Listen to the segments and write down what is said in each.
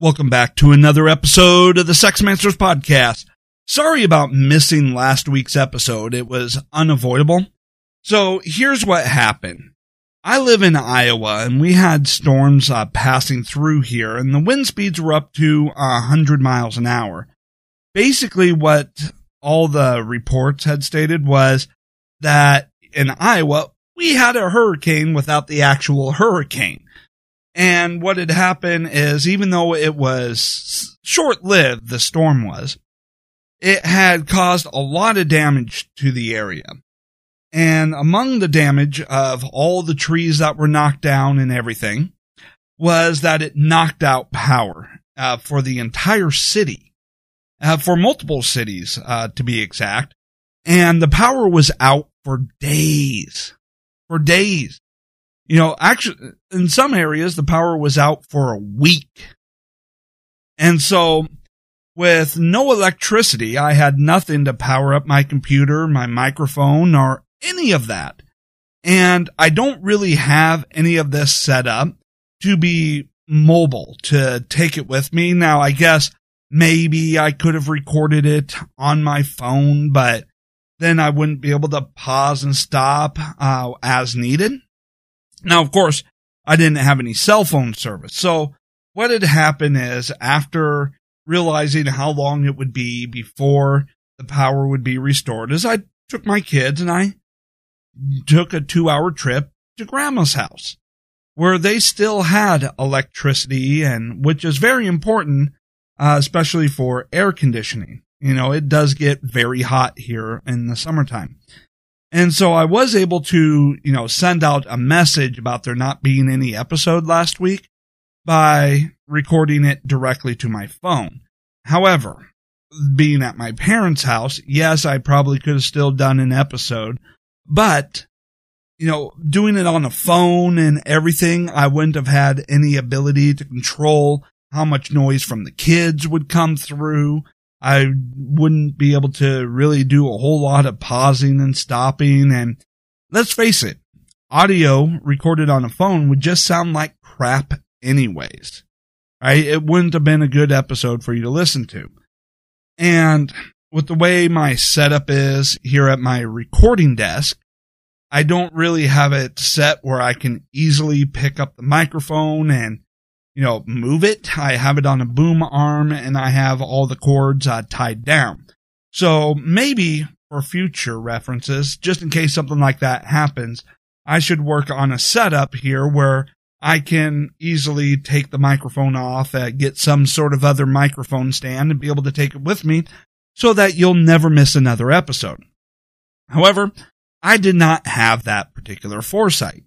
Welcome back to another episode of the Sex Masters Podcast. Sorry about missing last week's episode. It was unavoidable. So here's what happened. I live in Iowa and we had storms uh, passing through here and the wind speeds were up to 100 miles an hour. Basically what all the reports had stated was that in Iowa, we had a hurricane without the actual hurricane. And what had happened is, even though it was short lived, the storm was, it had caused a lot of damage to the area. And among the damage of all the trees that were knocked down and everything was that it knocked out power uh, for the entire city, uh, for multiple cities uh, to be exact. And the power was out for days, for days. You know, actually, in some areas, the power was out for a week. And so, with no electricity, I had nothing to power up my computer, my microphone, or any of that. And I don't really have any of this set up to be mobile, to take it with me. Now, I guess maybe I could have recorded it on my phone, but then I wouldn't be able to pause and stop uh, as needed. Now, of course, I didn't have any cell phone service. So what had happened is after realizing how long it would be before the power would be restored is I took my kids and I took a two hour trip to grandma's house where they still had electricity and which is very important, uh, especially for air conditioning. You know, it does get very hot here in the summertime. And so I was able to, you know, send out a message about there not being any episode last week by recording it directly to my phone. However, being at my parents' house, yes, I probably could have still done an episode, but you know, doing it on a phone and everything, I wouldn't have had any ability to control how much noise from the kids would come through. I wouldn't be able to really do a whole lot of pausing and stopping. And let's face it, audio recorded on a phone would just sound like crap anyways. Right? It wouldn't have been a good episode for you to listen to. And with the way my setup is here at my recording desk, I don't really have it set where I can easily pick up the microphone and you know, move it. I have it on a boom arm and I have all the cords uh, tied down. So maybe for future references, just in case something like that happens, I should work on a setup here where I can easily take the microphone off, uh, get some sort of other microphone stand and be able to take it with me so that you'll never miss another episode. However, I did not have that particular foresight.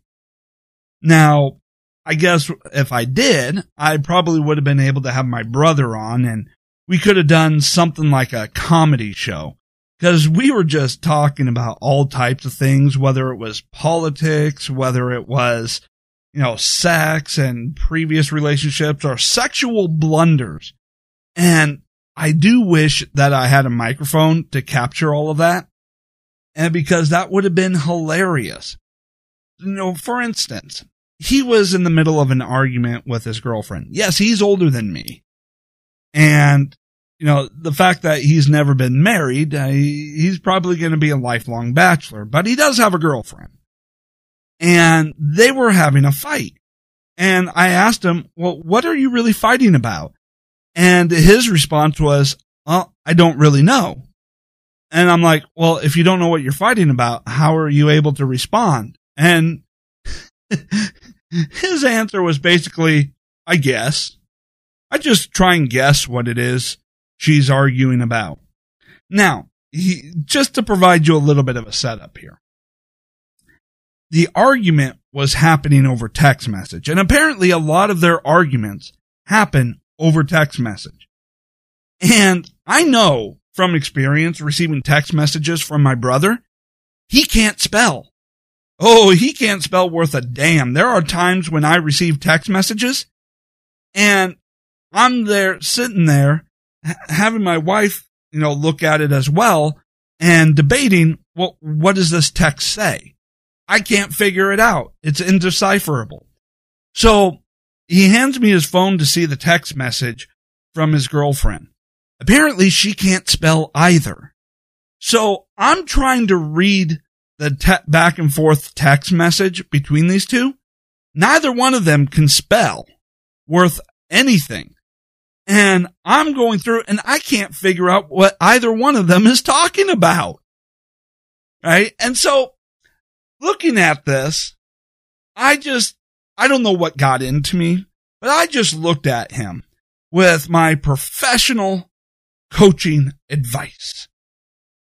Now, I guess if I did, I probably would have been able to have my brother on and we could have done something like a comedy show. Cause we were just talking about all types of things, whether it was politics, whether it was, you know, sex and previous relationships or sexual blunders. And I do wish that I had a microphone to capture all of that. And because that would have been hilarious. You know, for instance, he was in the middle of an argument with his girlfriend. Yes, he's older than me. And, you know, the fact that he's never been married, uh, he's probably going to be a lifelong bachelor, but he does have a girlfriend. And they were having a fight. And I asked him, well, what are you really fighting about? And his response was, well, I don't really know. And I'm like, well, if you don't know what you're fighting about, how are you able to respond? And his answer was basically, I guess. I just try and guess what it is she's arguing about. Now, he, just to provide you a little bit of a setup here. The argument was happening over text message, and apparently a lot of their arguments happen over text message. And I know from experience receiving text messages from my brother, he can't spell. Oh, he can't spell worth a damn. There are times when I receive text messages and I'm there sitting there having my wife, you know, look at it as well and debating, well, what does this text say? I can't figure it out. It's indecipherable. So he hands me his phone to see the text message from his girlfriend. Apparently she can't spell either. So I'm trying to read the te- back and forth text message between these two. Neither one of them can spell worth anything. And I'm going through and I can't figure out what either one of them is talking about. Right. And so looking at this, I just, I don't know what got into me, but I just looked at him with my professional coaching advice.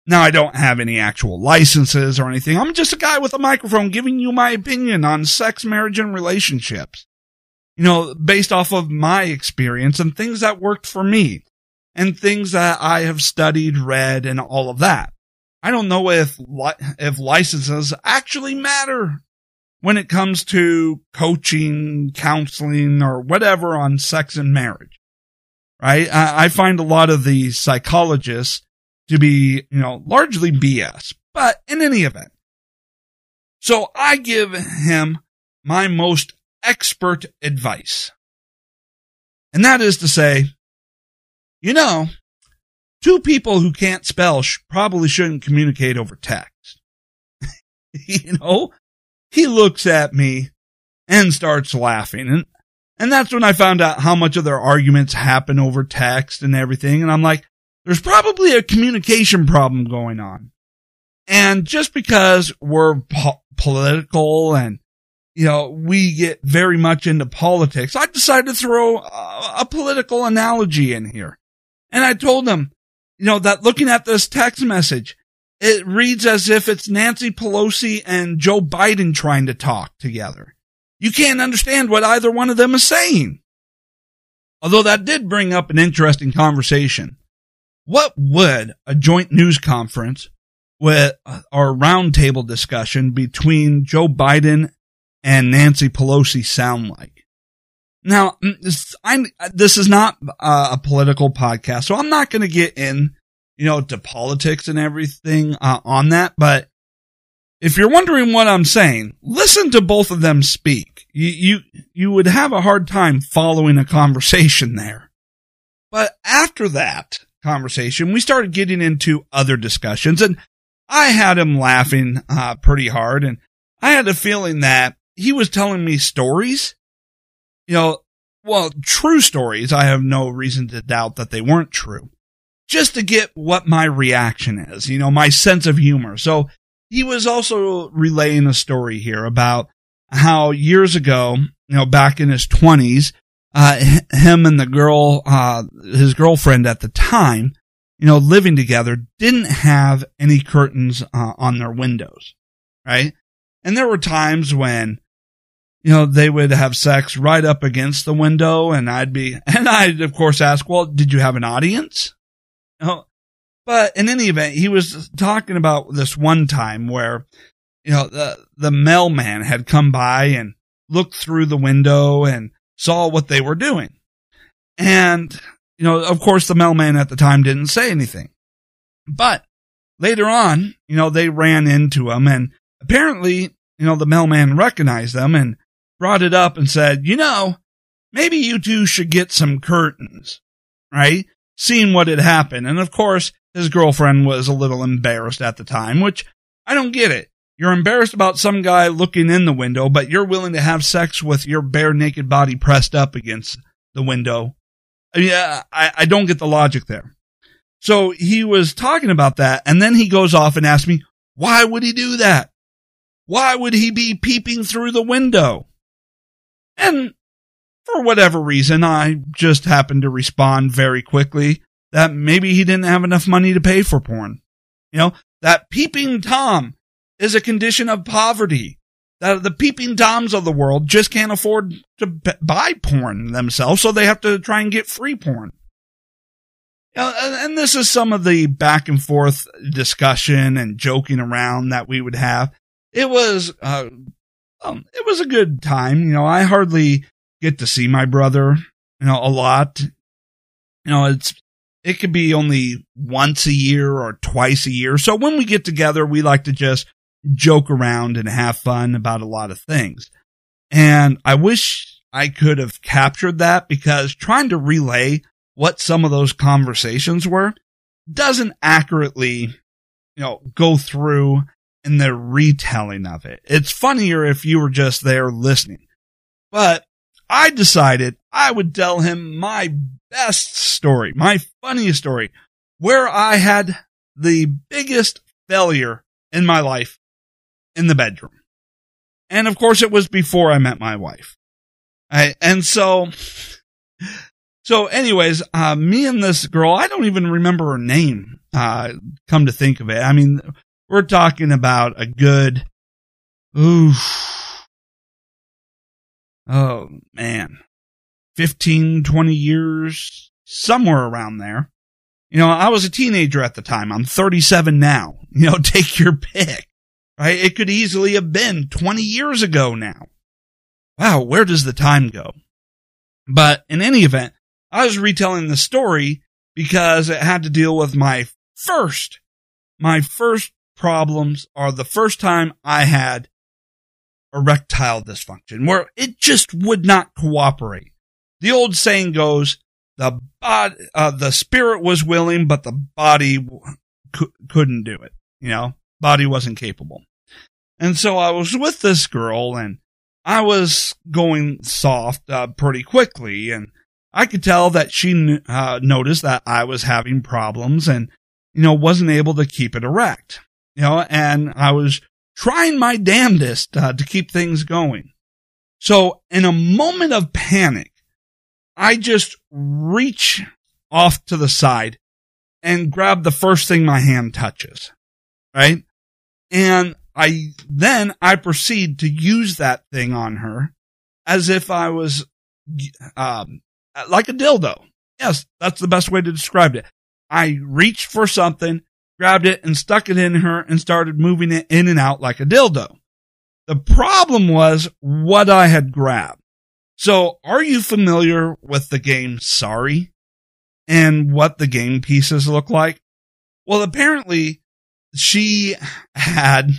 Now, I don't have any actual licenses or anything. I'm just a guy with a microphone giving you my opinion on sex, marriage, and relationships. You know, based off of my experience and things that worked for me and things that I have studied, read, and all of that. I don't know if, if licenses actually matter when it comes to coaching, counseling, or whatever on sex and marriage. Right? I, I find a lot of the psychologists to be, you know, largely BS, but in any event. So I give him my most expert advice. And that is to say, you know, two people who can't spell sh- probably shouldn't communicate over text. you know, he looks at me and starts laughing. And, and that's when I found out how much of their arguments happen over text and everything. And I'm like, there's probably a communication problem going on. And just because we're po- political and, you know, we get very much into politics, I decided to throw a, a political analogy in here. And I told them, you know, that looking at this text message, it reads as if it's Nancy Pelosi and Joe Biden trying to talk together. You can't understand what either one of them is saying. Although that did bring up an interesting conversation. What would a joint news conference with our roundtable discussion between Joe Biden and Nancy Pelosi sound like? Now, this, this is not uh, a political podcast, so I'm not going to get in, you know, to politics and everything uh, on that. But if you're wondering what I'm saying, listen to both of them speak. You, you, you would have a hard time following a conversation there. But after that, conversation, we started getting into other discussions and I had him laughing uh, pretty hard and I had a feeling that he was telling me stories, you know, well, true stories. I have no reason to doubt that they weren't true just to get what my reaction is, you know, my sense of humor. So he was also relaying a story here about how years ago, you know, back in his twenties, uh, him and the girl, uh, his girlfriend at the time, you know, living together didn't have any curtains uh, on their windows, right? And there were times when, you know, they would have sex right up against the window and I'd be, and I'd of course ask, well, did you have an audience? You know, but in any event, he was talking about this one time where, you know, the, the mailman had come by and looked through the window and saw what they were doing. And, you know, of course, the mailman at the time didn't say anything. But later on, you know, they ran into him and apparently, you know, the mailman recognized them and brought it up and said, you know, maybe you two should get some curtains, right? Seeing what had happened. And of course, his girlfriend was a little embarrassed at the time, which I don't get it. You're embarrassed about some guy looking in the window, but you're willing to have sex with your bare naked body pressed up against the window. Yeah, I, I don't get the logic there. So he was talking about that, and then he goes off and asks me, why would he do that? Why would he be peeping through the window? And for whatever reason, I just happened to respond very quickly that maybe he didn't have enough money to pay for porn. You know, that peeping Tom is a condition of poverty. That the peeping toms of the world just can't afford to buy porn themselves, so they have to try and get free porn. and this is some of the back and forth discussion and joking around that we would have. It was, uh, um, it was a good time. You know, I hardly get to see my brother, you know, a lot. You know, it's, it could be only once a year or twice a year. So when we get together, we like to just joke around and have fun about a lot of things. And I wish I could have captured that because trying to relay what some of those conversations were doesn't accurately, you know, go through in the retelling of it. It's funnier if you were just there listening. But I decided I would tell him my best story, my funniest story, where I had the biggest failure in my life in the bedroom. And of course, it was before I met my wife. I, and so, so anyways, uh, me and this girl, I don't even remember her name, uh, come to think of it. I mean, we're talking about a good, oof. Oh man. 15, 20 years, somewhere around there. You know, I was a teenager at the time. I'm 37 now. You know, take your pick, right? It could easily have been 20 years ago now. Wow, where does the time go? But in any event, I was retelling the story because it had to deal with my first, my first problems are the first time I had erectile dysfunction where it just would not cooperate. The old saying goes, the body, uh, the spirit was willing, but the body couldn't do it. You know, body wasn't capable. And so I was with this girl and I was going soft uh, pretty quickly and I could tell that she uh, noticed that I was having problems and, you know, wasn't able to keep it erect. You know, and I was trying my damnedest uh, to keep things going. So in a moment of panic, I just reach off to the side and grab the first thing my hand touches. Right. And I then I proceed to use that thing on her as if I was um, like a dildo. Yes, that's the best way to describe it. I reached for something, grabbed it and stuck it in her and started moving it in and out like a dildo. The problem was what I had grabbed. So are you familiar with the game Sorry and what the game pieces look like? Well, apparently she had,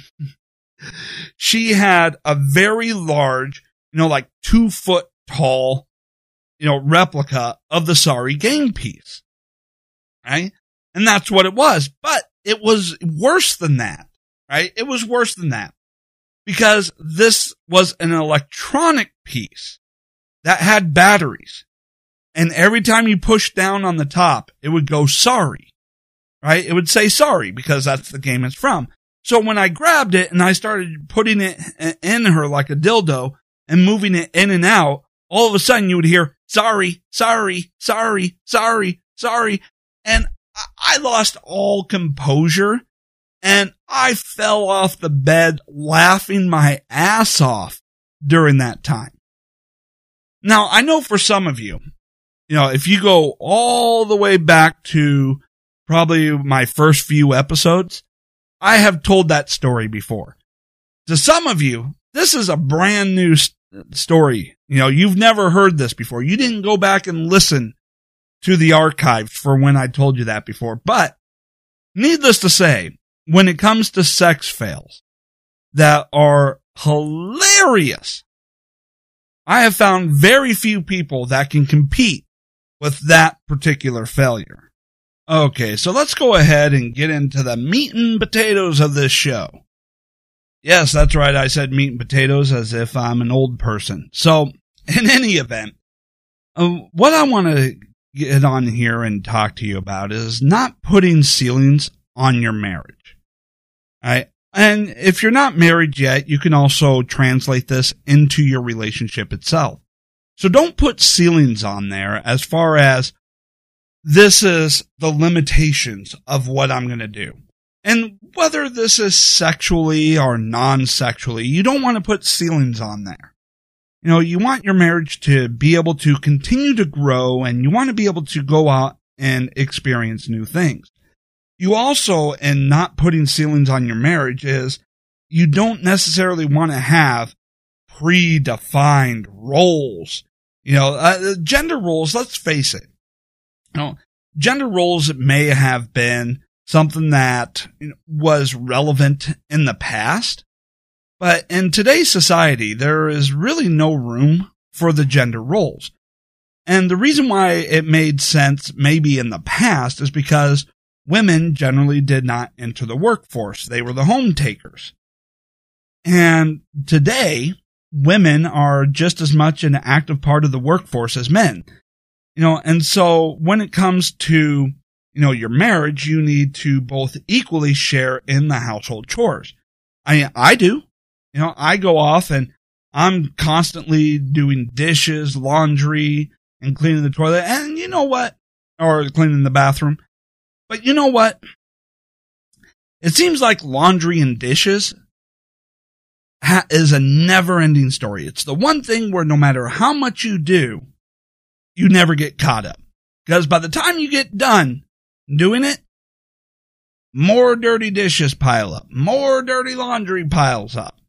she had a very large, you know, like two foot tall, you know, replica of the Sorry game piece. Right. And that's what it was, but it was worse than that. Right. It was worse than that because this was an electronic piece that had batteries. And every time you pushed down on the top, it would go sorry, right? It would say sorry because that's the game it's from. So when I grabbed it and I started putting it in her like a dildo and moving it in and out, all of a sudden you would hear sorry, sorry, sorry, sorry, sorry. And I lost all composure and I fell off the bed laughing my ass off during that time. Now, I know for some of you, you know, if you go all the way back to probably my first few episodes, I have told that story before. To some of you, this is a brand new st- story. You know, you've never heard this before. You didn't go back and listen to the archives for when I told you that before. But needless to say, when it comes to sex fails that are hilarious, I have found very few people that can compete with that particular failure. Okay, so let's go ahead and get into the meat and potatoes of this show. Yes, that's right. I said meat and potatoes as if I'm an old person. So, in any event, uh, what I want to get on here and talk to you about is not putting ceilings on your marriage. Right? And if you're not married yet, you can also translate this into your relationship itself. So don't put ceilings on there as far as this is the limitations of what I'm going to do. And whether this is sexually or non-sexually, you don't want to put ceilings on there. You know, you want your marriage to be able to continue to grow and you want to be able to go out and experience new things you also, in not putting ceilings on your marriage, is you don't necessarily want to have predefined roles. You know, uh, gender roles, let's face it. Know, gender roles may have been something that was relevant in the past, but in today's society, there is really no room for the gender roles. And the reason why it made sense maybe in the past is because women generally did not enter the workforce. They were the home takers. And today, women are just as much an active part of the workforce as men. You know, and so when it comes to, you know, your marriage, you need to both equally share in the household chores. I, I do. You know, I go off and I'm constantly doing dishes, laundry, and cleaning the toilet. And you know what? Or cleaning the bathroom. But you know what? It seems like laundry and dishes is a never ending story. It's the one thing where no matter how much you do, you never get caught up. Because by the time you get done doing it, more dirty dishes pile up, more dirty laundry piles up.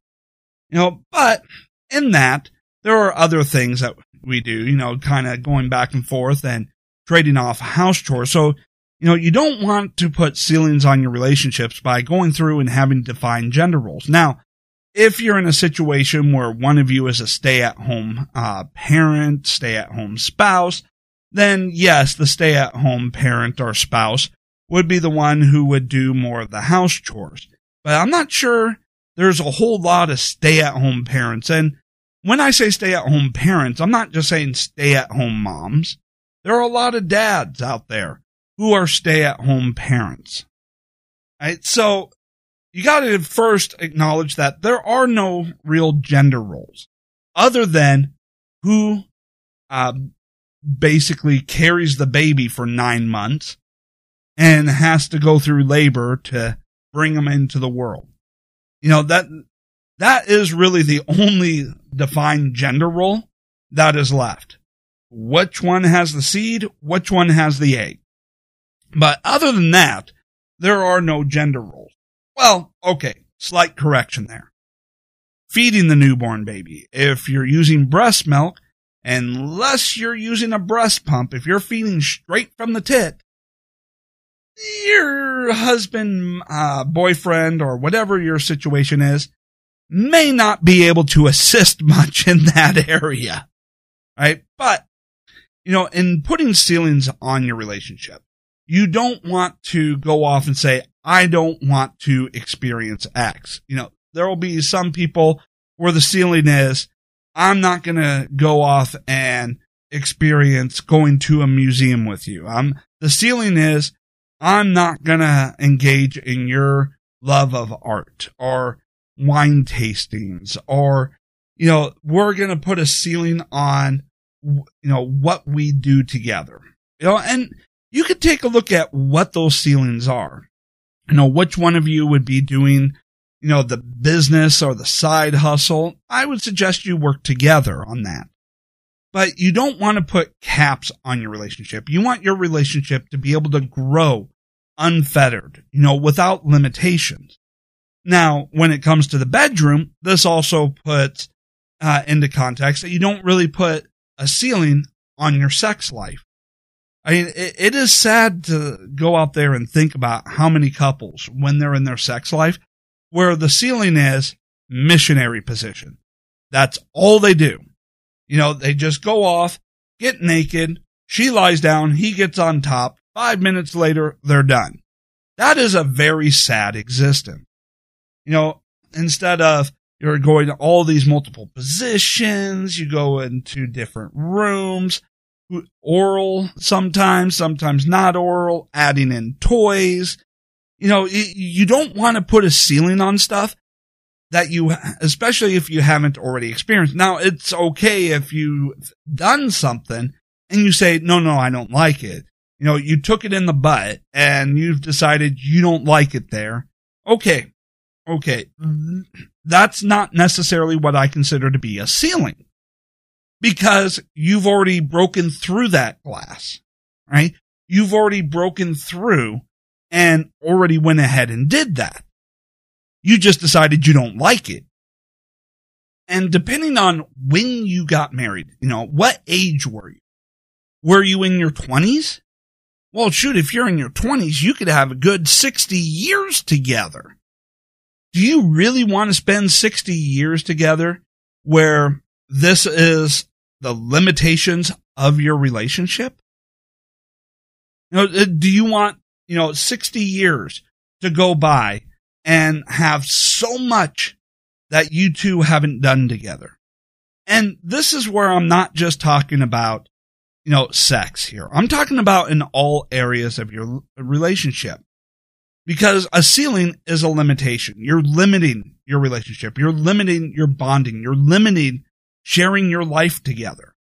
You know, but in that, there are other things that we do, you know, kind of going back and forth and trading off house chores. So, you know, you don't want to put ceilings on your relationships by going through and having defined gender roles. Now, if you're in a situation where one of you is a stay at home uh, parent, stay at home spouse, then yes, the stay at home parent or spouse would be the one who would do more of the house chores. But I'm not sure there's a whole lot of stay at home parents. And when I say stay at home parents, I'm not just saying stay at home moms. There are a lot of dads out there who are stay at home parents. Right? So you got to first acknowledge that there are no real gender roles other than who uh, basically carries the baby for nine months and has to go through labor to bring them into the world. You know, that, that is really the only defined gender role that is left. Which one has the seed? Which one has the egg? But other than that, there are no gender roles. Well, okay, slight correction there. Feeding the newborn baby. If you're using breast milk, unless you're using a breast pump, if you're feeding straight from the tit, your husband, uh, boyfriend, or whatever your situation is, may not be able to assist much in that area. Right? But, you know, in putting ceilings on your relationship, you don't want to go off and say, I don't want to experience X. You know, there will be some people where the ceiling is, I'm not going to go off and experience going to a museum with you. I'm, the ceiling is, I'm not going to engage in your love of art or wine tastings or, you know, we're going to put a ceiling on, you know, what we do together. You know, and you could take a look at what those ceilings are you know, which one of you would be doing, you know, the business or the side hustle, I would suggest you work together on that. But you don't want to put caps on your relationship. You want your relationship to be able to grow unfettered, you know, without limitations. Now, when it comes to the bedroom, this also puts uh, into context that you don't really put a ceiling on your sex life. I mean, it, it is sad to go out there and think about how many couples, when they're in their sex life, where the ceiling is missionary position. That's all they do. You know, they just go off, get naked, she lies down, he gets on top, five minutes later, they're done. That is a very sad existence. You know, instead of you're going to all these multiple positions, you go into different rooms, oral sometimes, sometimes not oral, adding in toys. You know, you don't want to put a ceiling on stuff that you, especially if you haven't already experienced. Now, it's okay if you've done something and you say, no, no, I don't like it. You know, you took it in the butt and you've decided you don't like it there. Okay. Okay. That's not necessarily what I consider to be a ceiling because you've already broken through that glass, right? You've already broken through and already went ahead and did that. You just decided you don't like it. And depending on when you got married, you know, what age were you? Were you in your twenties? Well, shoot, if you're in your twenties, you could have a good 60 years together. Do you really want to spend 60 years together where this is the limitations of your relationship? You know, uh, do you want, you know, 60 years to go by and have so much that you two haven't done together? And this is where I'm not just talking about, you know, sex here. I'm talking about in all areas of your relationship. Because a ceiling is a limitation. You're limiting your relationship. You're limiting your bonding. You're limiting sharing your life together.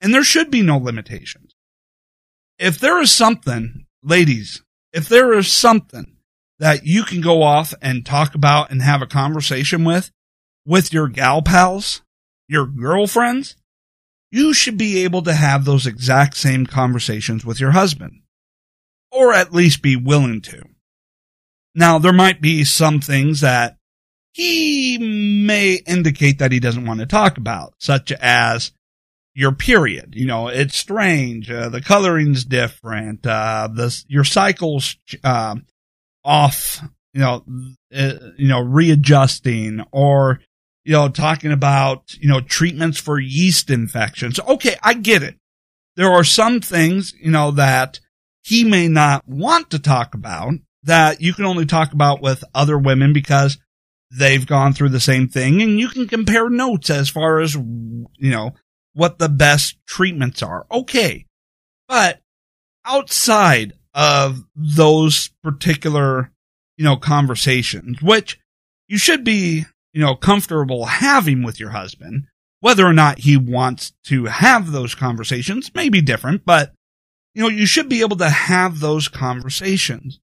And there should be no limitations. If there is something, ladies, if there is something that you can go off and talk about and have a conversation with, with your gal pals, your girlfriends, you should be able to have those exact same conversations with your husband. Or at least be willing to. Now, there might be some things that he may indicate that he doesn't want to talk about, such as your period. You know, it's strange. Uh, the coloring's different. Uh, the, your cycle's, uh, off, you know, uh, you know, readjusting or, you know, talking about, you know, treatments for yeast infections. Okay. I get it. There are some things, you know, that he may not want to talk about that you can only talk about with other women because they've gone through the same thing and you can compare notes as far as, you know, what the best treatments are. Okay. But outside of those particular, you know, conversations, which you should be, you know, comfortable having with your husband, whether or not he wants to have those conversations may be different, but, you know, you should be able to have those conversations.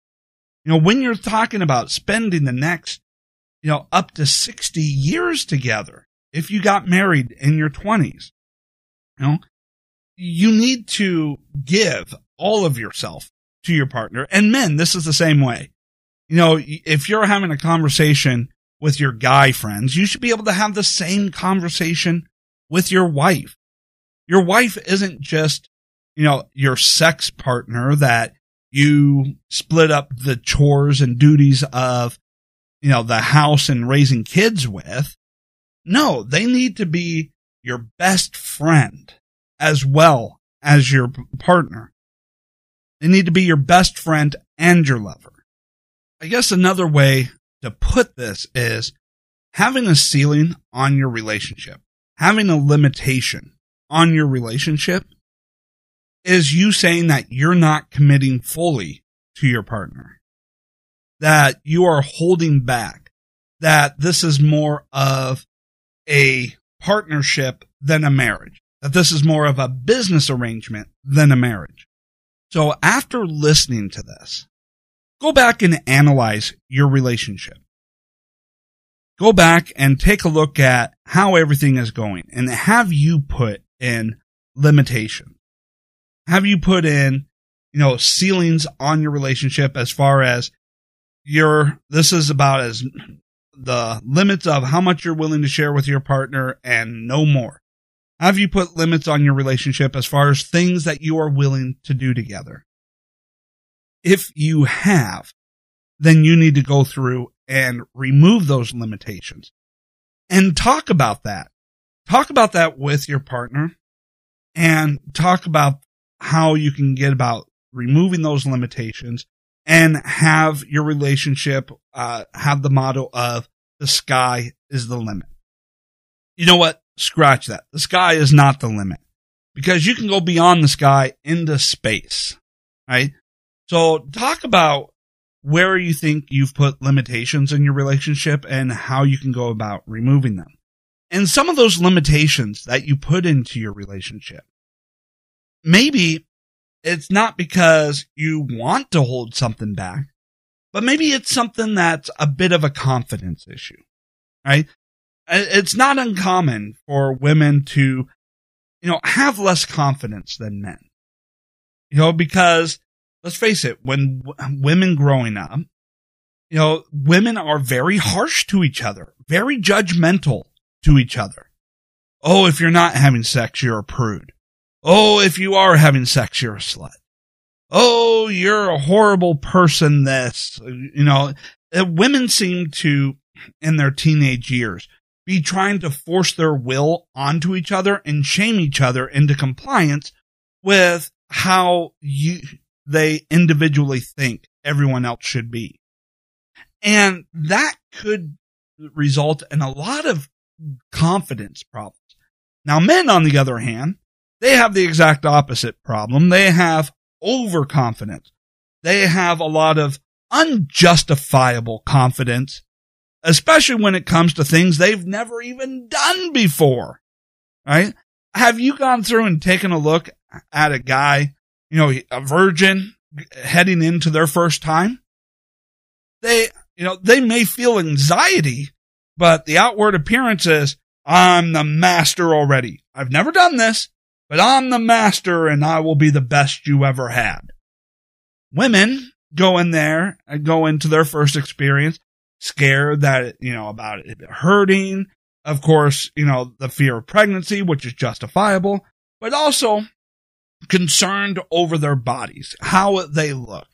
You know, when you're talking about spending the next, you know, up to 60 years together, if you got married in your 20s, you know, you need to give all of yourself to your partner. And men, this is the same way. You know, if you're having a conversation with your guy friends, you should be able to have the same conversation with your wife. Your wife isn't just, you know, your sex partner that you split up the chores and duties of, you know, the house and raising kids with. No, they need to be your best friend as well as your partner. They need to be your best friend and your lover. I guess another way to put this is having a ceiling on your relationship, having a limitation on your relationship is you saying that you're not committing fully to your partner, that you are holding back, that this is more of a partnership than a marriage, that this is more of a business arrangement than a marriage. So after listening to this, go back and analyze your relationship. Go back and take a look at how everything is going and have you put in limitations? have you put in, you know, ceilings on your relationship as far as your, this is about as the limits of how much you're willing to share with your partner and no more. Have you put limits on your relationship as far as things that you are willing to do together? If you have, then you need to go through and remove those limitations and talk about that. Talk about that with your partner and talk about how you can get about removing those limitations and have your relationship uh, have the motto of the sky is the limit. You know what? Scratch that. The sky is not the limit because you can go beyond the sky into space, right? So talk about where you think you've put limitations in your relationship and how you can go about removing them. And some of those limitations that you put into your relationship maybe it's not because you want to hold something back, but maybe it's something that's a bit of a confidence issue, right? It's not uncommon for women to, you know, have less confidence than men, you know, because let's face it, when w- women growing up, you know, women are very harsh to each other, very judgmental to each other. Oh, if you're not having sex, you're a prude. Oh, if you are having sex, you're a slut. Oh, you're a horrible person. This, you know, uh, women seem to, in their teenage years, be trying to force their will onto each other and shame each other into compliance with how you, they individually think everyone else should be. And that could result in a lot of confidence problems. Now, men, on the other hand, they have the exact opposite problem. They have overconfidence. They have a lot of unjustifiable confidence, especially when it comes to things they've never even done before. Right? Have you gone through and taken a look at a guy, you know, a virgin heading into their first time? They, you know, they may feel anxiety, but the outward appearance is, I'm the master already. I've never done this, but I'm the master and I will be the best you ever had. Women go in there and go into their first experience scared that, you know, about it hurting. Of course, you know, the fear of pregnancy, which is justifiable, but also concerned over their bodies, how they look.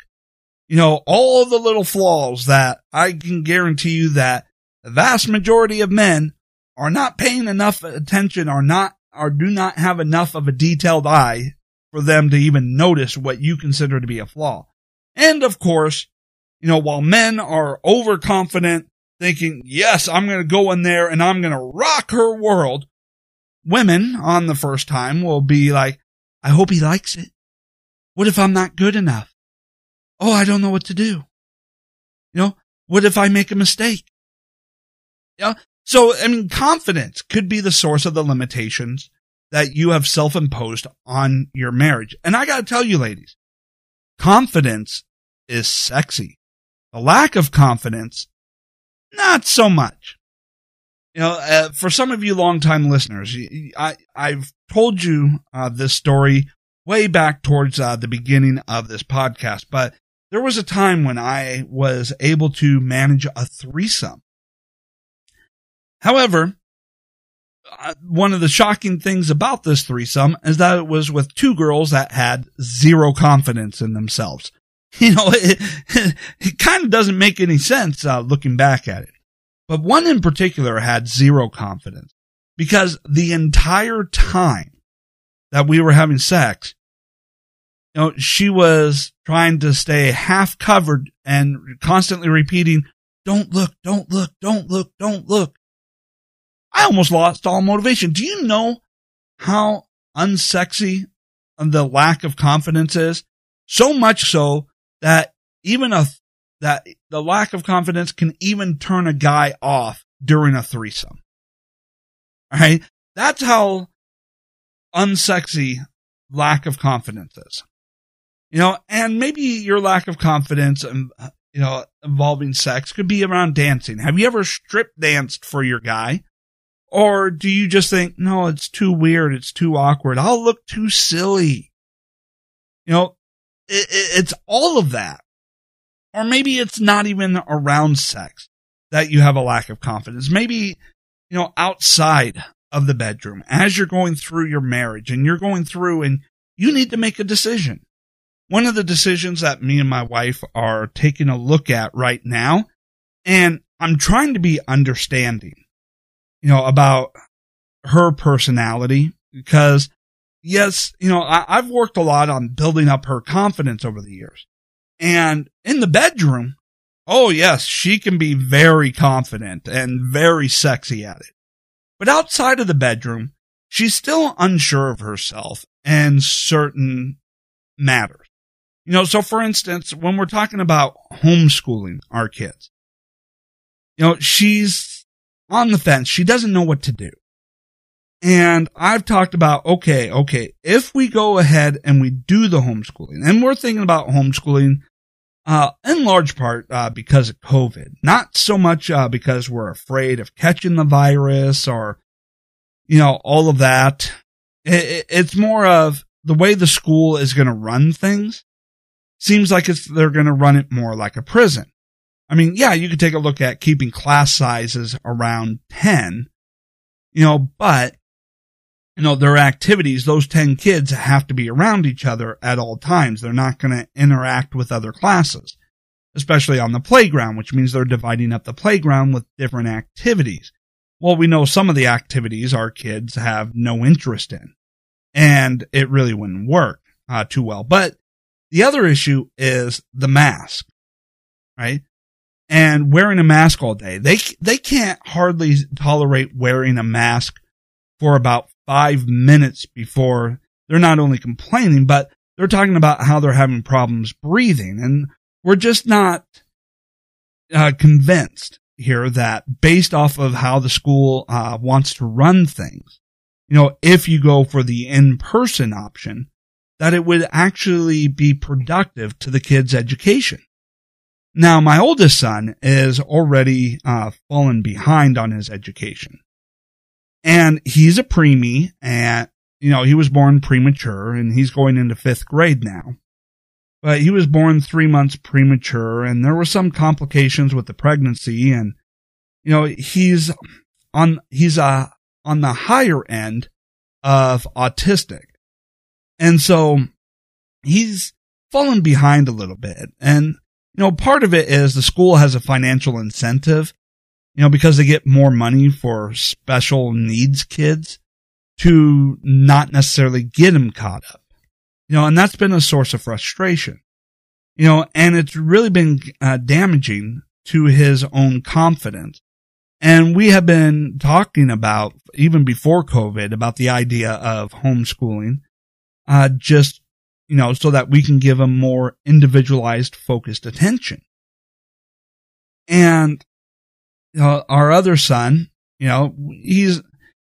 You know, all the little flaws that I can guarantee you that the vast majority of men are not paying enough attention are not, or do not have enough of a detailed eye for them to even notice what you consider to be a flaw. And of course, you know, while men are overconfident, thinking, yes, I'm going to go in there and I'm going to rock her world, women on the first time will be like, I hope he likes it. What if I'm not good enough? Oh, I don't know what to do. You know, what if I make a mistake? Yeah. So, I mean, confidence could be the source of the limitations that you have self-imposed on your marriage. And I got to tell you, ladies, confidence is sexy. The lack of confidence, not so much. You know, uh, for some of you longtime listeners, I, I've told you uh, this story way back towards uh, the beginning of this podcast, but there was a time when I was able to manage a threesome. However, uh, one of the shocking things about this threesome is that it was with two girls that had zero confidence in themselves. You know, it, it kind of doesn't make any sense uh, looking back at it. But one in particular had zero confidence because the entire time that we were having sex, you know, she was trying to stay half covered and constantly repeating, don't look, don't look, don't look, don't look. I almost lost all motivation. Do you know how unsexy the lack of confidence is? So much so that even a that the lack of confidence can even turn a guy off during a threesome. All right. That's how unsexy lack of confidence is. You know, and maybe your lack of confidence and, you know, involving sex could be around dancing. Have you ever strip danced for your guy? Or do you just think, no, it's too weird. It's too awkward. I'll look too silly. You know, it, it, it's all of that. Or maybe it's not even around sex that you have a lack of confidence. Maybe, you know, outside of the bedroom as you're going through your marriage and you're going through and you need to make a decision. One of the decisions that me and my wife are taking a look at right now, and I'm trying to be understanding, you know, about her personality because yes, you know, I, I've worked a lot on building up her confidence over the years. And in the bedroom, oh yes, she can be very confident and very sexy at it. But outside of the bedroom, she's still unsure of herself and certain matters. You know, so for instance, when we're talking about homeschooling our kids, you know, she's on the fence. She doesn't know what to do. And I've talked about, okay, okay, if we go ahead and we do the homeschooling, and we're thinking about homeschooling, uh, in large part, uh, because of COVID, not so much, uh, because we're afraid of catching the virus or, you know, all of that. It, it's more of the way the school is going to run things seems like it's, they're going to run it more like a prison. I mean, yeah, you could take a look at keeping class sizes around 10, you know, but you know, their activities, those 10 kids have to be around each other at all times. They're not going to interact with other classes, especially on the playground, which means they're dividing up the playground with different activities. well, we know some of the activities our kids have no interest in and it really wouldn't work uh, too well. But the other issue is the mask, right? And wearing a mask all day. They, they can't hardly tolerate wearing a mask for about five minutes before they're not only complaining, but they're talking about how they're having problems breathing. And we're just not uh, convinced here that based off of how the school uh, wants to run things, you know, if you go for the in-person option, that it would actually be productive to the kid's education. Now, my oldest son is already uh, fallen behind on his education. And he's a preemie and, you know, he was born premature and he's going into fifth grade now. But he was born three months premature and there were some complications with the pregnancy and, you know, he's on, he's a, on the higher end of autistic. And so he's fallen behind a little bit. And, you know, part of it is the school has a financial incentive, you know, because they get more money for special needs kids to not necessarily get them caught up. You know, and that's been a source of frustration. You know, and it's really been uh, damaging to his own confidence and we have been talking about, even before COVID, about the idea of homeschooling, uh, just, you know, so that we can give them more individualized, focused attention. And, you know, our other son, you know, he's,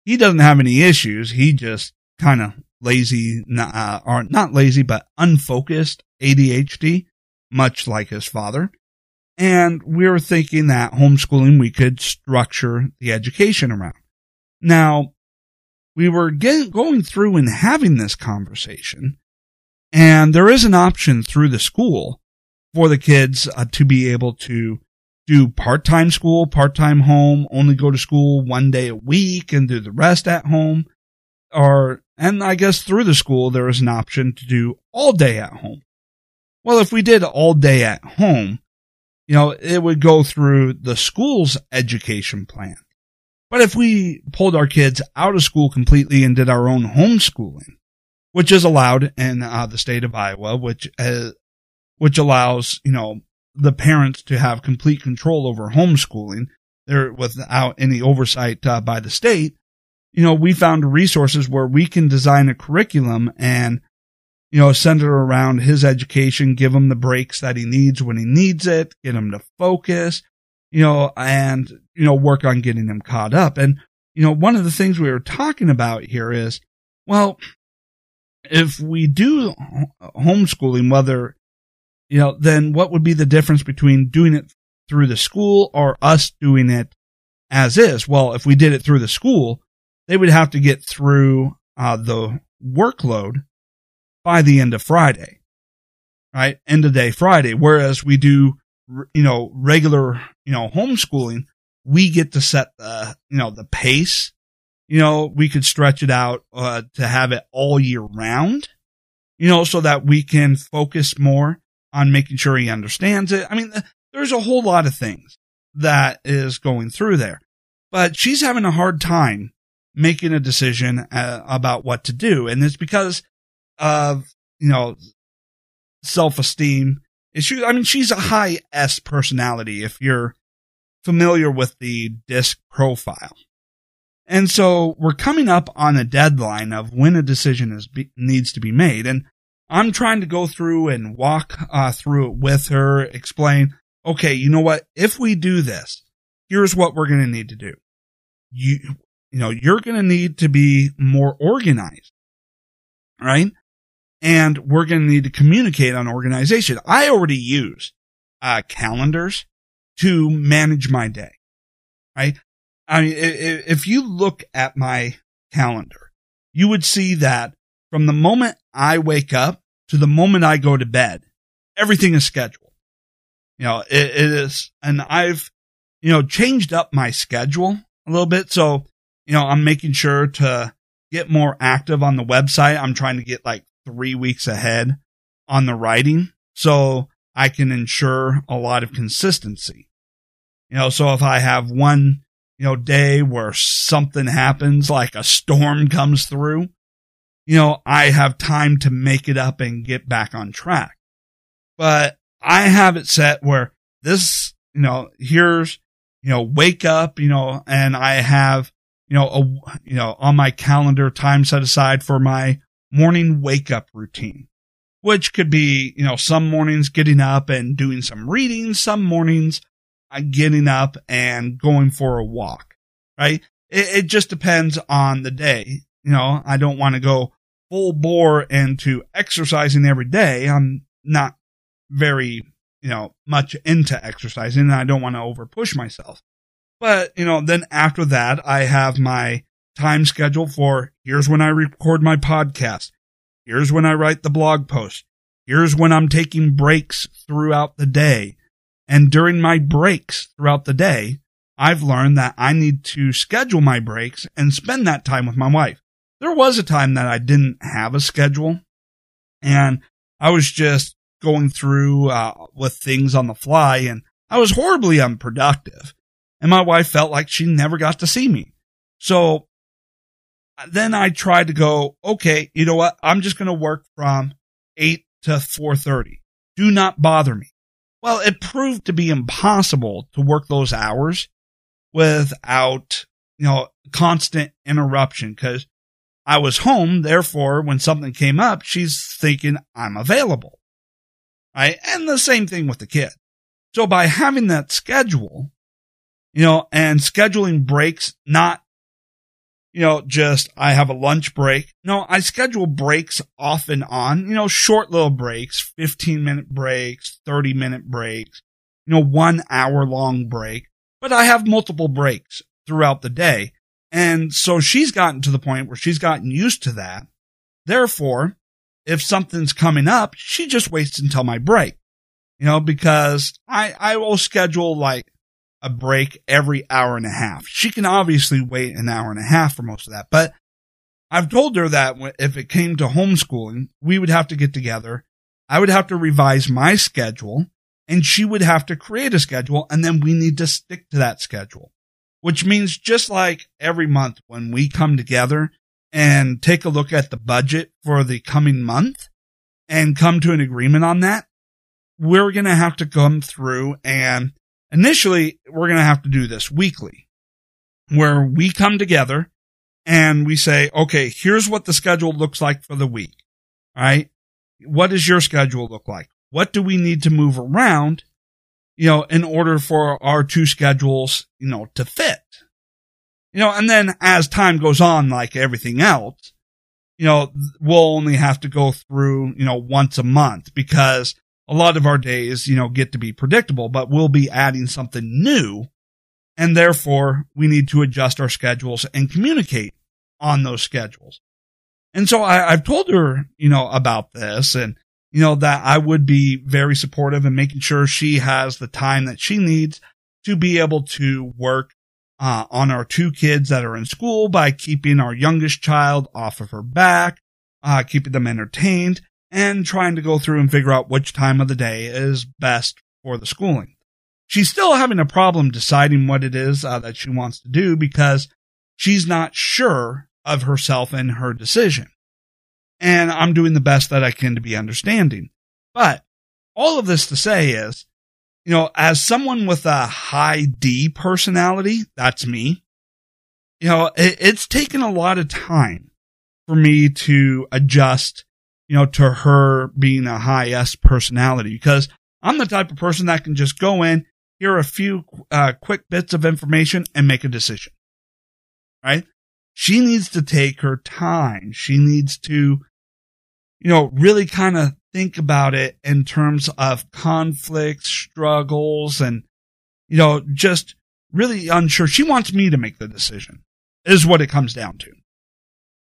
he doesn't have any issues. He just kind of lazy, uh, or not lazy, but unfocused ADHD, much like his father. And we were thinking that homeschooling we could structure the education around. Now, we were getting, going through and having this conversation, and there is an option through the school for the kids uh, to be able to do part-time school, part-time home, only go to school one day a week and do the rest at home. Or, and I guess through the school, there is an option to do all day at home. Well, if we did all day at home, you know, it would go through the school's education plan. But if we pulled our kids out of school completely and did our own homeschooling, which is allowed in uh, the state of Iowa, which uh, which allows you know the parents to have complete control over homeschooling, there without any oversight uh, by the state. You know, we found resources where we can design a curriculum and you know, center around his education, give him the breaks that he needs when he needs it, get him to focus, you know, and, you know, work on getting him caught up. And, you know, one of the things we were talking about here is, well, if we do homeschooling, whether, you know, then what would be the difference between doing it through the school or us doing it as is? Well, if we did it through the school, they would have to get through uh, the workload by the end of Friday, right? End of day Friday. Whereas we do, you know, regular, you know, homeschooling, we get to set the, you know, the pace. You know, we could stretch it out uh, to have it all year round, you know, so that we can focus more on making sure he understands it. I mean, there's a whole lot of things that is going through there, but she's having a hard time making a decision uh, about what to do. And it's because of, you know, self esteem issue. I mean, she's a high S personality if you're familiar with the disc profile. And so we're coming up on a deadline of when a decision is be, needs to be made. And I'm trying to go through and walk uh, through it with her, explain, okay, you know what? If we do this, here's what we're going to need to do. You, you know, you're going to need to be more organized, right? and we're going to need to communicate on organization. I already use uh, calendars to manage my day, right? I mean, if you look at my calendar, you would see that from the moment I wake up to the moment I go to bed, everything is scheduled. You know, it, it is, and I've, you know, changed up my schedule a little bit. So, you know, I'm making sure to get more active on the website. I'm trying to get like three weeks ahead on the writing so I can ensure a lot of consistency. You know, so if I have one, you know, day where something happens, like a storm comes through, you know, I have time to make it up and get back on track. But I have it set where this, you know, here's, you know, wake up, you know, and I have, you know, a, you know, on my calendar time set aside for my morning wake up routine, which could be, you know, some mornings getting up and doing some reading, some mornings getting up and going for a walk, right? It, it just depends on the day. You know, I don't want to go full bore into exercising every day. I'm not very, you know, much into exercising and I don't want to over push myself. But, you know, then after that, I have my time schedule for here's when I record my podcast. Here's when I write the blog post. Here's when I'm taking breaks throughout the day. And during my breaks throughout the day, I've learned that I need to schedule my breaks and spend that time with my wife. There was a time that I didn't have a schedule and I was just going through uh, with things on the fly and I was horribly unproductive. And my wife felt like she never got to see me. So then I tried to go, okay, you know what? I'm just going to work from 8 to 4:30. Do not bother me. Well, it proved to be impossible to work those hours without, you know, constant interruption because I was home. Therefore, when something came up, she's thinking I'm available. Right. And the same thing with the kid. So by having that schedule, you know, and scheduling breaks, not, you know, just I have a lunch break. No, I schedule breaks off and on, you know, short little breaks, 15 minute breaks, 30 minute breaks, you know, one hour long break, but I have multiple breaks throughout the day. And so she's gotten to the point where she's gotten used to that. Therefore, if something's coming up, she just waits until my break, you know, because I, I will schedule like a break every hour and a half. She can obviously wait an hour and a half for most of that, but I've told her that if it came to homeschooling, we would have to get together. I would have to revise my schedule and she would have to create a schedule and then we need to stick to that schedule, which means just like every month when we come together and take a look at the budget for the coming month and come to an agreement on that, we're going to have to come through and initially we're going to have to do this weekly where we come together and we say, okay, here's what the schedule looks like for the week. Right. What does your schedule look like? What do we need to move around, you know, in order for our two schedules, you know, to fit? You know, and then as time goes on, like everything else, you know, we'll only have to go through, you know, once a month because a lot of our days, you know, get to be predictable, but we'll be adding something new. And therefore we need to adjust our schedules and communicate on those schedules. And so I, have told her, you know, about this and, you know, that I would be very supportive and making sure she has the time that she needs to be able to work uh, on our two kids that are in school by keeping our youngest child off of her back, uh, keeping them entertained, and trying to go through and figure out which time of the day is best for the schooling. She's still having a problem deciding what it is uh, that she wants to do because she's not sure of herself and her decision. And I'm doing the best that I can to be understanding. But all of this to say is, you know, as someone with a high D personality, that's me, you know, it, it's taken a lot of time for me to adjust you know, to her being a high S personality because I'm the type of person that can just go in, hear a few uh, quick bits of information and make a decision. Right? She needs to take her time. She needs to, you know, really kind of think about it in terms of conflicts, struggles, and, you know, just really unsure. She wants me to make the decision is what it comes down to.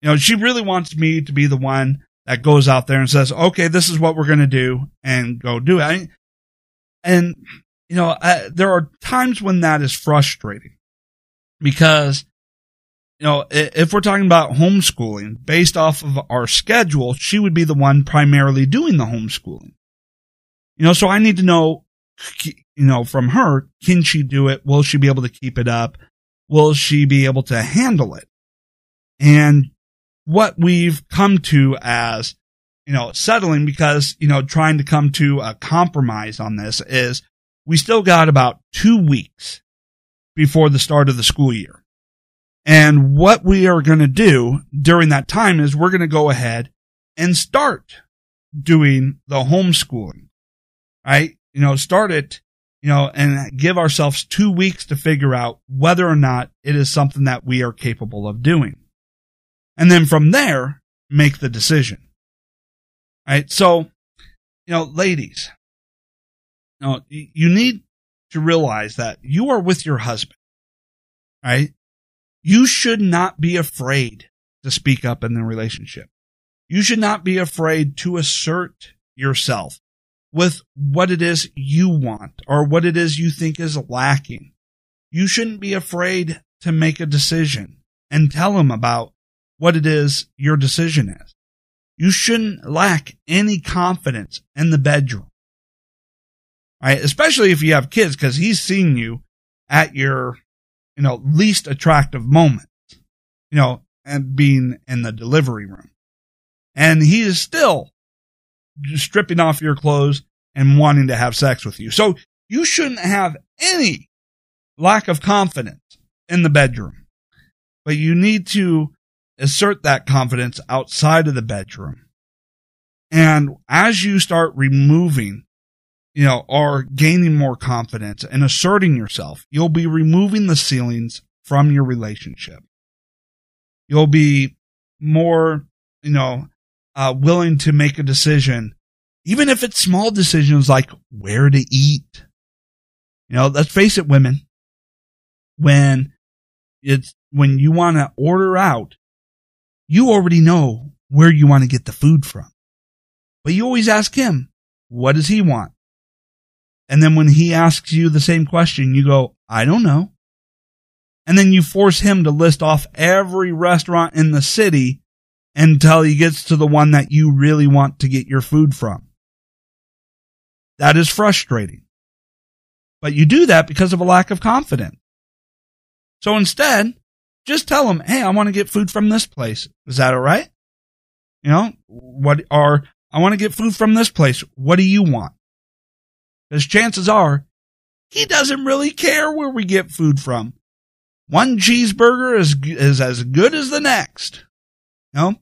You know, she really wants me to be the one that goes out there and says, okay, this is what we're going to do and go do it. and, you know, uh, there are times when that is frustrating because, you know, if we're talking about homeschooling based off of our schedule, she would be the one primarily doing the homeschooling. You know, so I need to know, you know, from her, can she do it? Will she be able to keep it up? will she be able to handle it? And what we've come to as, you know, settling because, you know, trying to come to a compromise on this is we still got about two weeks before the start of the school year. And what we are going to do during that time is we're going to go ahead and start doing the homeschooling, right? You know, start it, you know, and give ourselves two weeks to figure out whether or not it is something that we are capable of doing. And then from there, make the decision. Right? So, you know, ladies, you know, you need to realize that you are with your husband, right? You should not be afraid to speak up in the relationship. You should not be afraid to assert yourself with what it is you want or what it is you think is lacking. You shouldn't be afraid to make a decision and tell him about what it is your decision is. You shouldn't lack any confidence in the bedroom. Right? Especially if you have kids, because he's seen you at your, you know, least attractive moments, you know, and being in the delivery room. And he is still stripping off your clothes and wanting to have sex with you. So you shouldn't have any lack of confidence in the bedroom, but you need to assert that confidence outside of the bedroom. And as you start removing, you know, or gaining more confidence and asserting yourself, you'll be removing the ceilings from your relationship. You'll be more, you know, uh, willing to make a decision even if it's small decisions like where to eat. You know, let's face it, women. When it's, when you want to order out, you already know where you want to get the food from. But you always ask him, what does he want? And then when he asks you the same question, you go, I don't know. And then you force him to list off every restaurant in the city until he gets to the one that you really want to get your food from. That is frustrating. But you do that because of a lack of confidence. So instead, just tell them, Hey, I want to get food from this place. Is that all right? You know, what are, I want to get food from this place. What do you want? Because chances are he doesn't really care where we get food from. One cheeseburger is, is as good as the next. You know,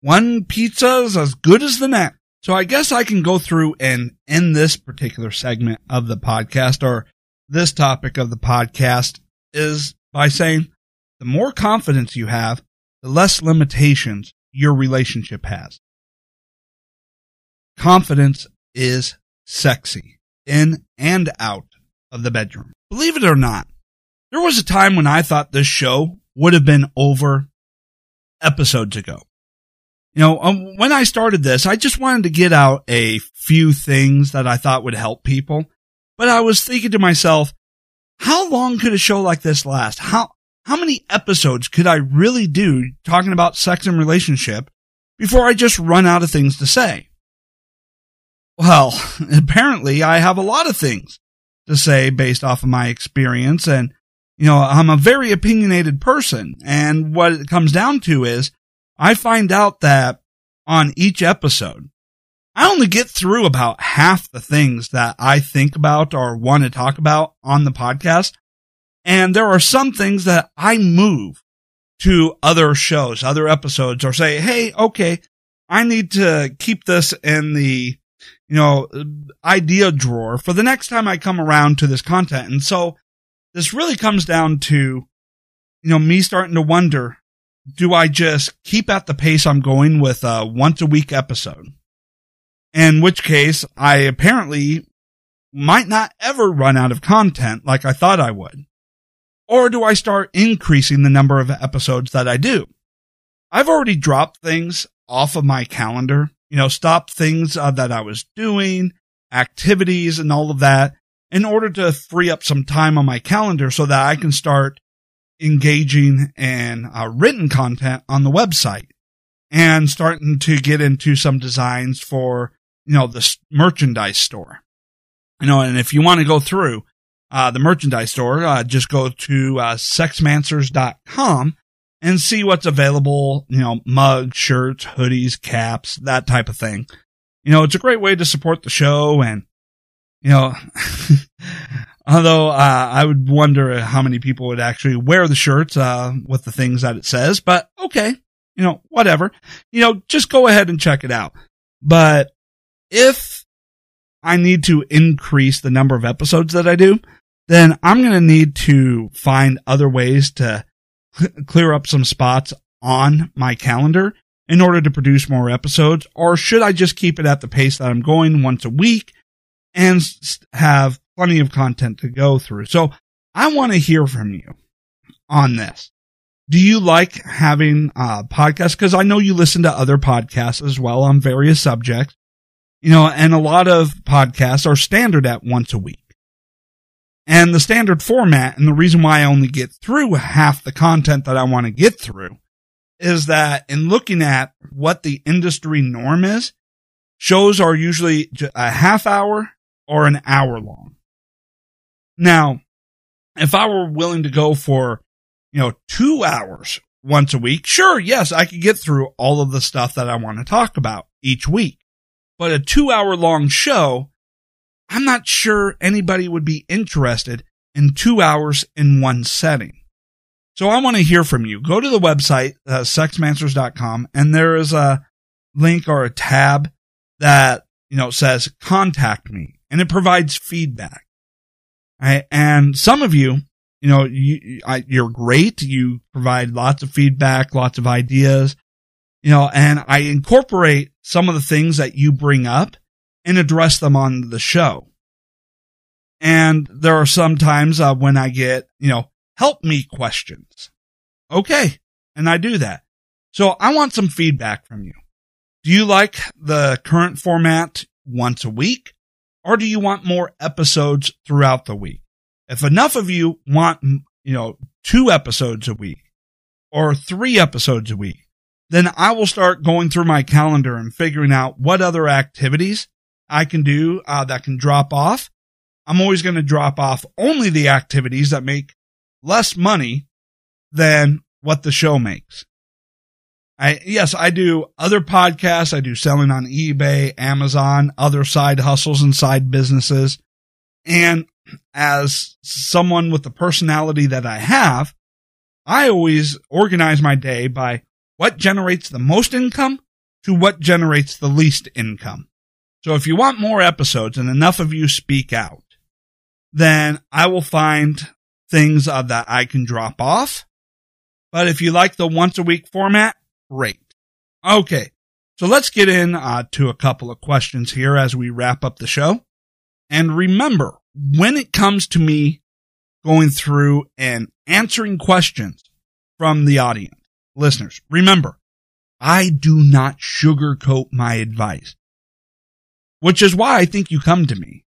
one pizza is as good as the next. So I guess I can go through and end this particular segment of the podcast or this topic of the podcast is by saying the more confidence you have, the less limitations your relationship has. Confidence is sexy in and out of the bedroom. Believe it or not, there was a time when I thought this show would have been over episodes ago. You know, um, when I started this, I just wanted to get out a few things that I thought would help people. But I was thinking to myself, how long could a show like this last? How, how many episodes could I really do talking about sex and relationship before I just run out of things to say? Well, apparently I have a lot of things to say based off of my experience and, you know, I'm a very opinionated person. And what it comes down to is I find out that on each episode, I only get through about half the things that I think about or want to talk about on the podcast. And there are some things that I move to other shows, other episodes, or say, Hey, okay, I need to keep this in the, you know, idea drawer for the next time I come around to this content. And so this really comes down to, you know, me starting to wonder do I just keep at the pace I'm going with a once a week episode? In which case, I apparently might not ever run out of content like I thought I would. Or do I start increasing the number of episodes that I do? I've already dropped things off of my calendar, you know, stopped things uh, that I was doing, activities and all of that in order to free up some time on my calendar so that I can start engaging in uh, written content on the website and starting to get into some designs for, you know, the merchandise store. You know, and if you want to go through, uh, the merchandise store, uh, just go to uh, sexmancers.com and see what's available, you know, mugs, shirts, hoodies, caps, that type of thing. You know, it's a great way to support the show and, you know, although uh, I would wonder how many people would actually wear the shirts uh, with the things that it says, but okay, you know, whatever. You know, just go ahead and check it out. But if I need to increase the number of episodes that I do, then I'm going to need to find other ways to clear up some spots on my calendar in order to produce more episodes? Or should I just keep it at the pace that I'm going once a week and have plenty of content to go through? So I want to hear from you on this. Do you like having uh, a podcast? Cause I know you listen to other podcasts as well on various subjects, you know, and a lot of podcasts are standard at once a week. And the standard format and the reason why I only get through half the content that I want to get through is that in looking at what the industry norm is, shows are usually a half hour or an hour long. Now, if I were willing to go for, you know, two hours once a week, sure, yes, I could get through all of the stuff that I want to talk about each week. But a two hour long show I'm not sure anybody would be interested in two hours in one setting. So I want to hear from you. Go to the website, uh, sexmancers.com, and there is a link or a tab that, you know, says contact me and it provides feedback. And some of you, you know, you, I, you're great. You provide lots of feedback, lots of ideas, you know, and I incorporate some of the things that you bring up and address them on the show. And there are some times uh, when I get, you know, help me questions. Okay. And I do that. So I want some feedback from you. Do you like the current format once a week or do you want more episodes throughout the week? If enough of you want, you know, two episodes a week or three episodes a week, then I will start going through my calendar and figuring out what other activities I can do uh, that can drop off. I'm always going to drop off only the activities that make less money than what the show makes. I, yes, I do other podcasts. I do selling on eBay, Amazon, other side hustles and side businesses. And as someone with the personality that I have, I always organize my day by what generates the most income to what generates the least income. So if you want more episodes and enough of you speak out, then I will find things that I can drop off. But if you like the once a week format, great. Okay. So let's get in uh, to a couple of questions here as we wrap up the show. And remember, when it comes to me going through and answering questions from the audience, listeners, remember, I do not sugarcoat my advice which is why I think you come to me.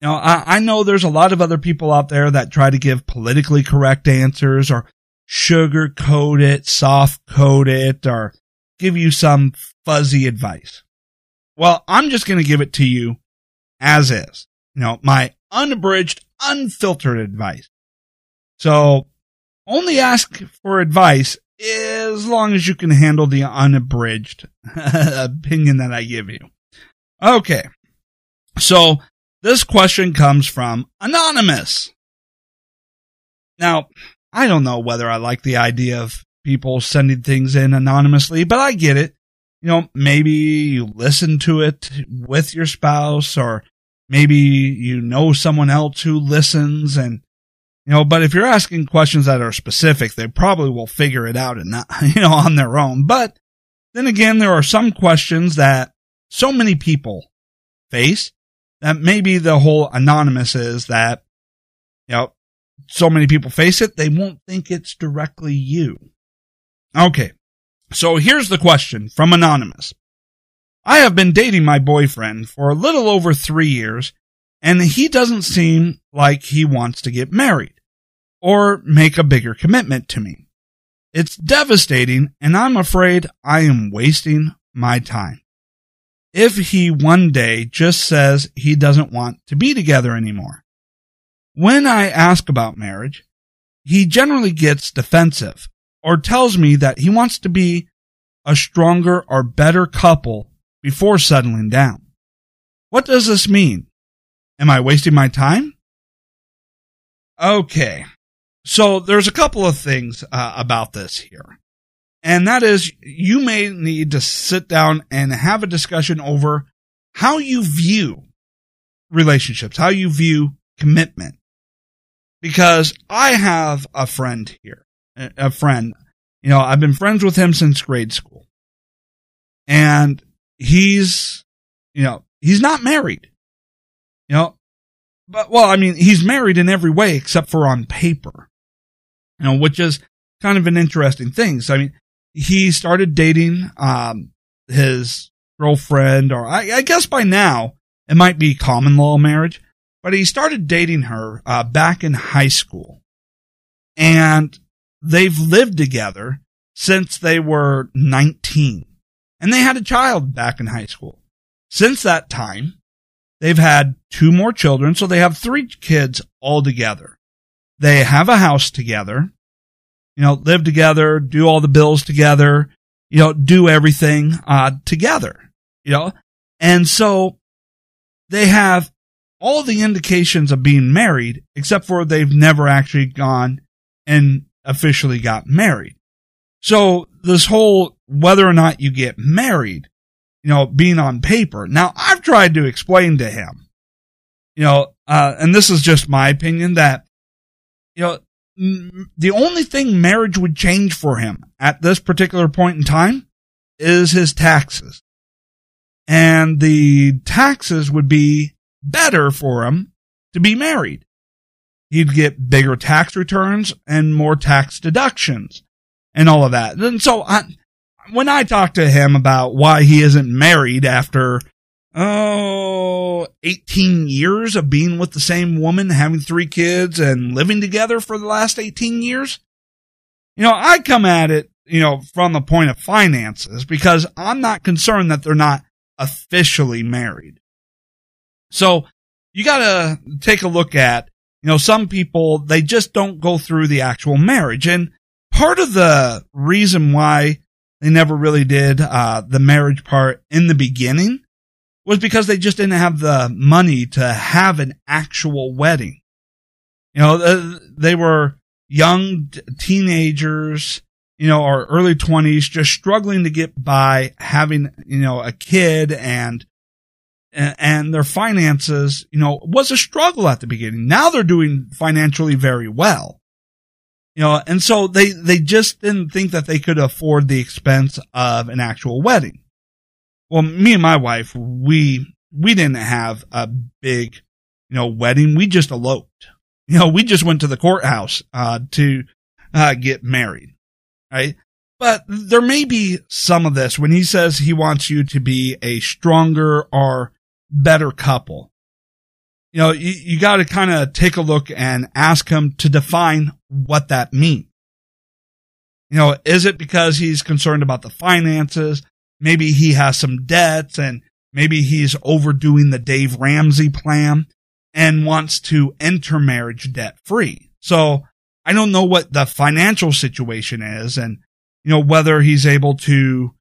Now, I, I know there's a lot of other people out there that try to give politically correct answers or sugarcoat it, soft code it, or give you some fuzzy advice. Well, I'm just going to give it to you as is. You know, my unabridged, unfiltered advice. So only ask for advice as long as you can handle the unabridged opinion that I give you. Okay. So this question comes from Anonymous. Now, I don't know whether I like the idea of people sending things in anonymously, but I get it. You know, maybe you listen to it with your spouse or maybe you know someone else who listens and you know, but if you're asking questions that are specific, they probably will figure it out and not, you know, on their own. But then again, there are some questions that so many people face that maybe the whole anonymous is that, you know, so many people face it, they won't think it's directly you. Okay. So here's the question from Anonymous. I have been dating my boyfriend for a little over three years, and he doesn't seem like he wants to get married or make a bigger commitment to me. It's devastating, and I'm afraid I am wasting my time if he one day just says he doesn't want to be together anymore. when I ask about marriage, he generally gets defensive or tells me that he wants to be a stronger or better couple before settling down. What does this mean? Am I wasting my time? Okay. So there's a couple of things uh, about this here. And that is you may need to sit down and have a discussion over how you view relationships, how you view commitment. Because I have a friend here, a friend, you know, I've been friends with him since grade school. And he's, you know, he's not married. You know, but well, I mean, he's married in every way except for on paper. You know, which is kind of an interesting thing. So I mean, he started dating um his girlfriend, or I, I guess by now it might be common law marriage, but he started dating her uh, back in high school, and they've lived together since they were 19, and they had a child back in high school. Since that time, they've had two more children, so they have three kids all together. They have a house together, you know, live together, do all the bills together, you know, do everything uh, together you know? And so they have all the indications of being married, except for they've never actually gone and officially got married. So this whole whether or not you get married, you know, being on paper. Now I've tried to explain to him, you know, uh, and this is just my opinion that, you know, the only thing marriage would change for him at this particular point in time is his taxes and the taxes would be better for him to be married. He'd get bigger tax returns and more tax deductions and all of that. And so I, when I talk to him about why he isn't married after, oh, 18 years of being with the same woman, having three kids and living together for the last 18 years, you know, I come at it, you know, from the point of finances because I'm not concerned that they're not officially married. So you got to take a look at, you know, some people, they just don't go through the actual marriage. And part of the reason why they never really did uh, the marriage part in the beginning was because they just didn't have the money to have an actual wedding. You know, they were young teenagers you know, our early twenties, just struggling to get by having, you know, a kid and, and their finances, you know, was a struggle at the beginning. Now they're doing financially very well. You know, and so they, they just didn't think that they could afford the expense of an actual wedding. Well, me and my wife, we, we didn't have a big, you know, wedding. We just eloped. You know, we just went to the courthouse, uh, to, uh, get married right? But there may be some of this when he says he wants you to be a stronger or better couple. You know, you, you got to kind of take a look and ask him to define what that means. You know, is it because he's concerned about the finances? Maybe he has some debts and maybe he's overdoing the Dave Ramsey plan and wants to enter marriage debt free. So I don't know what the financial situation is and, you know, whether he's able to,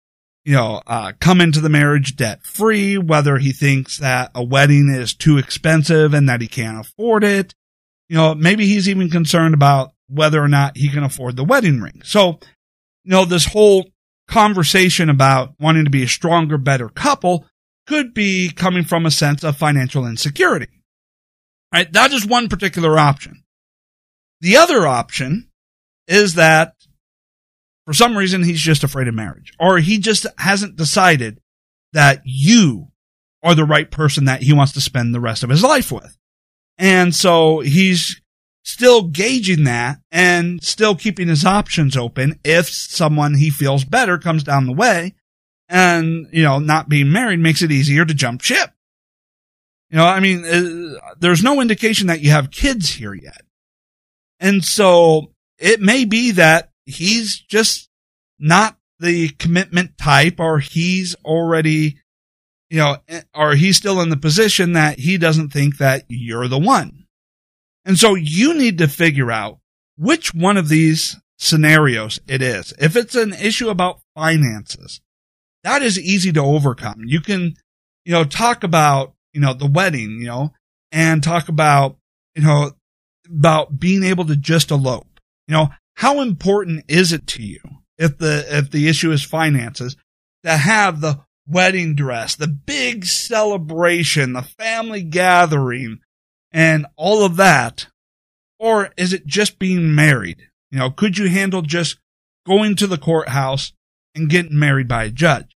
you know, uh, come into the marriage debt free, whether he thinks that a wedding is too expensive and that he can't afford it. You know, maybe he's even concerned about whether or not he can afford the wedding ring. So, you know, this whole conversation about wanting to be a stronger, better couple could be coming from a sense of financial insecurity. Right? That is one particular option. The other option is that for some reason he's just afraid of marriage or he just hasn't decided that you are the right person that he wants to spend the rest of his life with. And so he's still gauging that and still keeping his options open if someone he feels better comes down the way and, you know, not being married makes it easier to jump ship. You know, I mean, uh, there's no indication that you have kids here yet. And so it may be that he's just not the commitment type or he's already, you know, or he's still in the position that he doesn't think that you're the one. And so you need to figure out which one of these scenarios it is. If it's an issue about finances, that is easy to overcome. You can, you know, talk about, you know, the wedding, you know, and talk about, you know, about being able to just elope. You know, how important is it to you if the, if the issue is finances to have the wedding dress, the big celebration, the family gathering and all of that? Or is it just being married? You know, could you handle just going to the courthouse and getting married by a judge?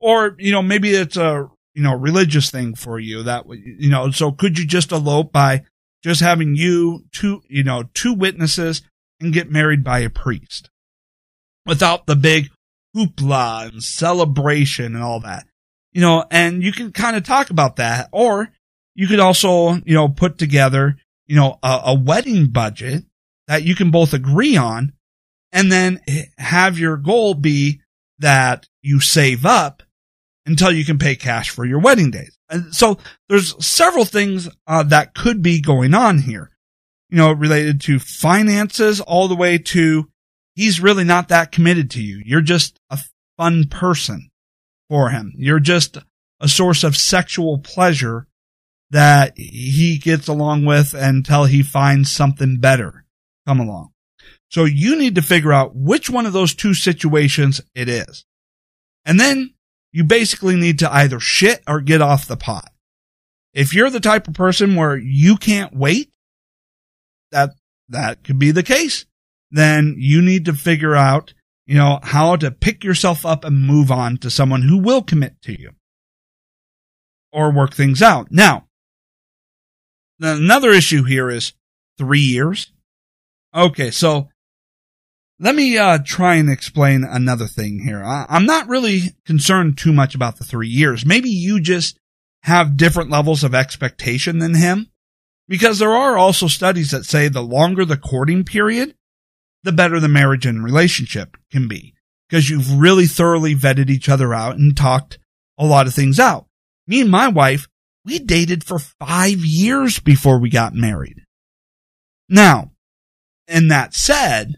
Or, you know, maybe it's a, you know, religious thing for you that, you know, so could you just elope by just having you two, you know, two witnesses and get married by a priest without the big hoopla and celebration and all that, you know, and you can kind of talk about that or you could also, you know, put together, you know, a, a wedding budget that you can both agree on and then have your goal be that you save up until you can pay cash for your wedding days. And so there's several things uh, that could be going on here, you know, related to finances all the way to he's really not that committed to you. You're just a fun person for him. You're just a source of sexual pleasure that he gets along with until he finds something better come along. So you need to figure out which one of those two situations it is. And then you basically need to either shit or get off the pot. If you're the type of person where you can't wait, that, that could be the case. Then you need to figure out, you know, how to pick yourself up and move on to someone who will commit to you or work things out. Now, another issue here is three years. Okay. So let me uh, try and explain another thing here. I, I'm not really concerned too much about the three years. Maybe you just have different levels of expectation than him. Because there are also studies that say the longer the courting period, the better the marriage and relationship can be. Because you've really thoroughly vetted each other out and talked a lot of things out. Me and my wife, we dated for five years before we got married. Now, and that said,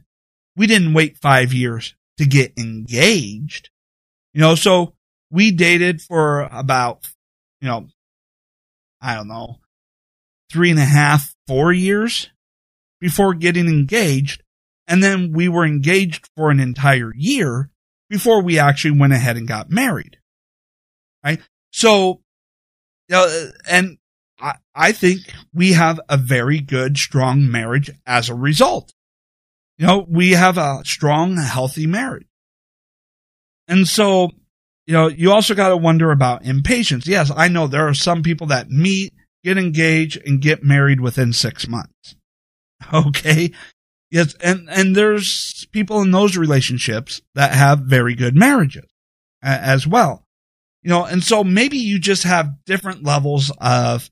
we didn't wait five years to get engaged. You know, so we dated for about, you know, I don't know, three and a half, four years before getting engaged. And then we were engaged for an entire year before we actually went ahead and got married. Right. So, you uh, know, and I, I think we have a very good, strong marriage as a result. You know, we have a strong, healthy marriage. And so, you know, you also got to wonder about impatience. Yes, I know there are some people that meet, get engaged, and get married within six months. Okay. Yes. And, and there's people in those relationships that have very good marriages as well. You know, and so maybe you just have different levels of,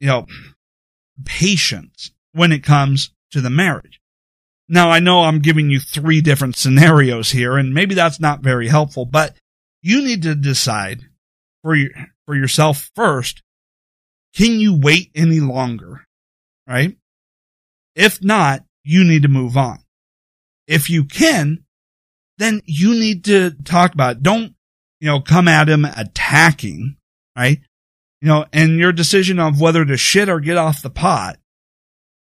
you know, patience when it comes to the marriage. Now I know I'm giving you three different scenarios here and maybe that's not very helpful, but you need to decide for your, for yourself first. Can you wait any longer? Right? If not, you need to move on. If you can, then you need to talk about it. Don't, you know, come at him attacking, right? You know, and your decision of whether to shit or get off the pot,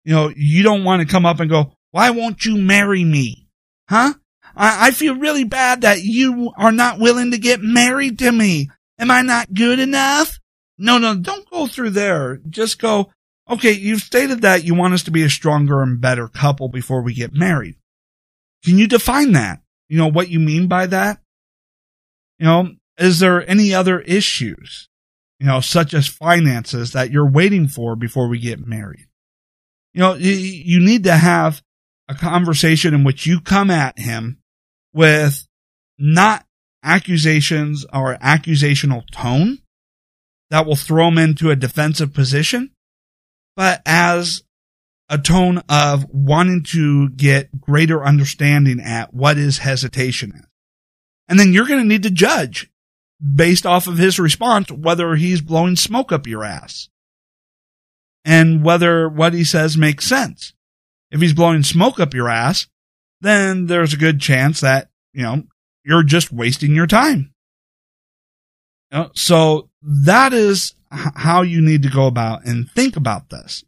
you know, you don't want to come up and go, why won't you marry me? Huh? I, I feel really bad that you are not willing to get married to me. Am I not good enough? No, no, don't go through there. Just go, okay, you've stated that you want us to be a stronger and better couple before we get married. Can you define that? You know, what you mean by that? You know, is there any other issues, you know, such as finances that you're waiting for before we get married? You know, you need to have a conversation in which you come at him with not accusations or accusational tone that will throw him into a defensive position, but as a tone of wanting to get greater understanding at what his hesitation is. And then you're going to need to judge based off of his response whether he's blowing smoke up your ass. and whether what he says makes sense. If he's blowing smoke up your ass, then there's a good chance that, you know, you're just wasting your time. You know, so that is how you need to go about and think about this.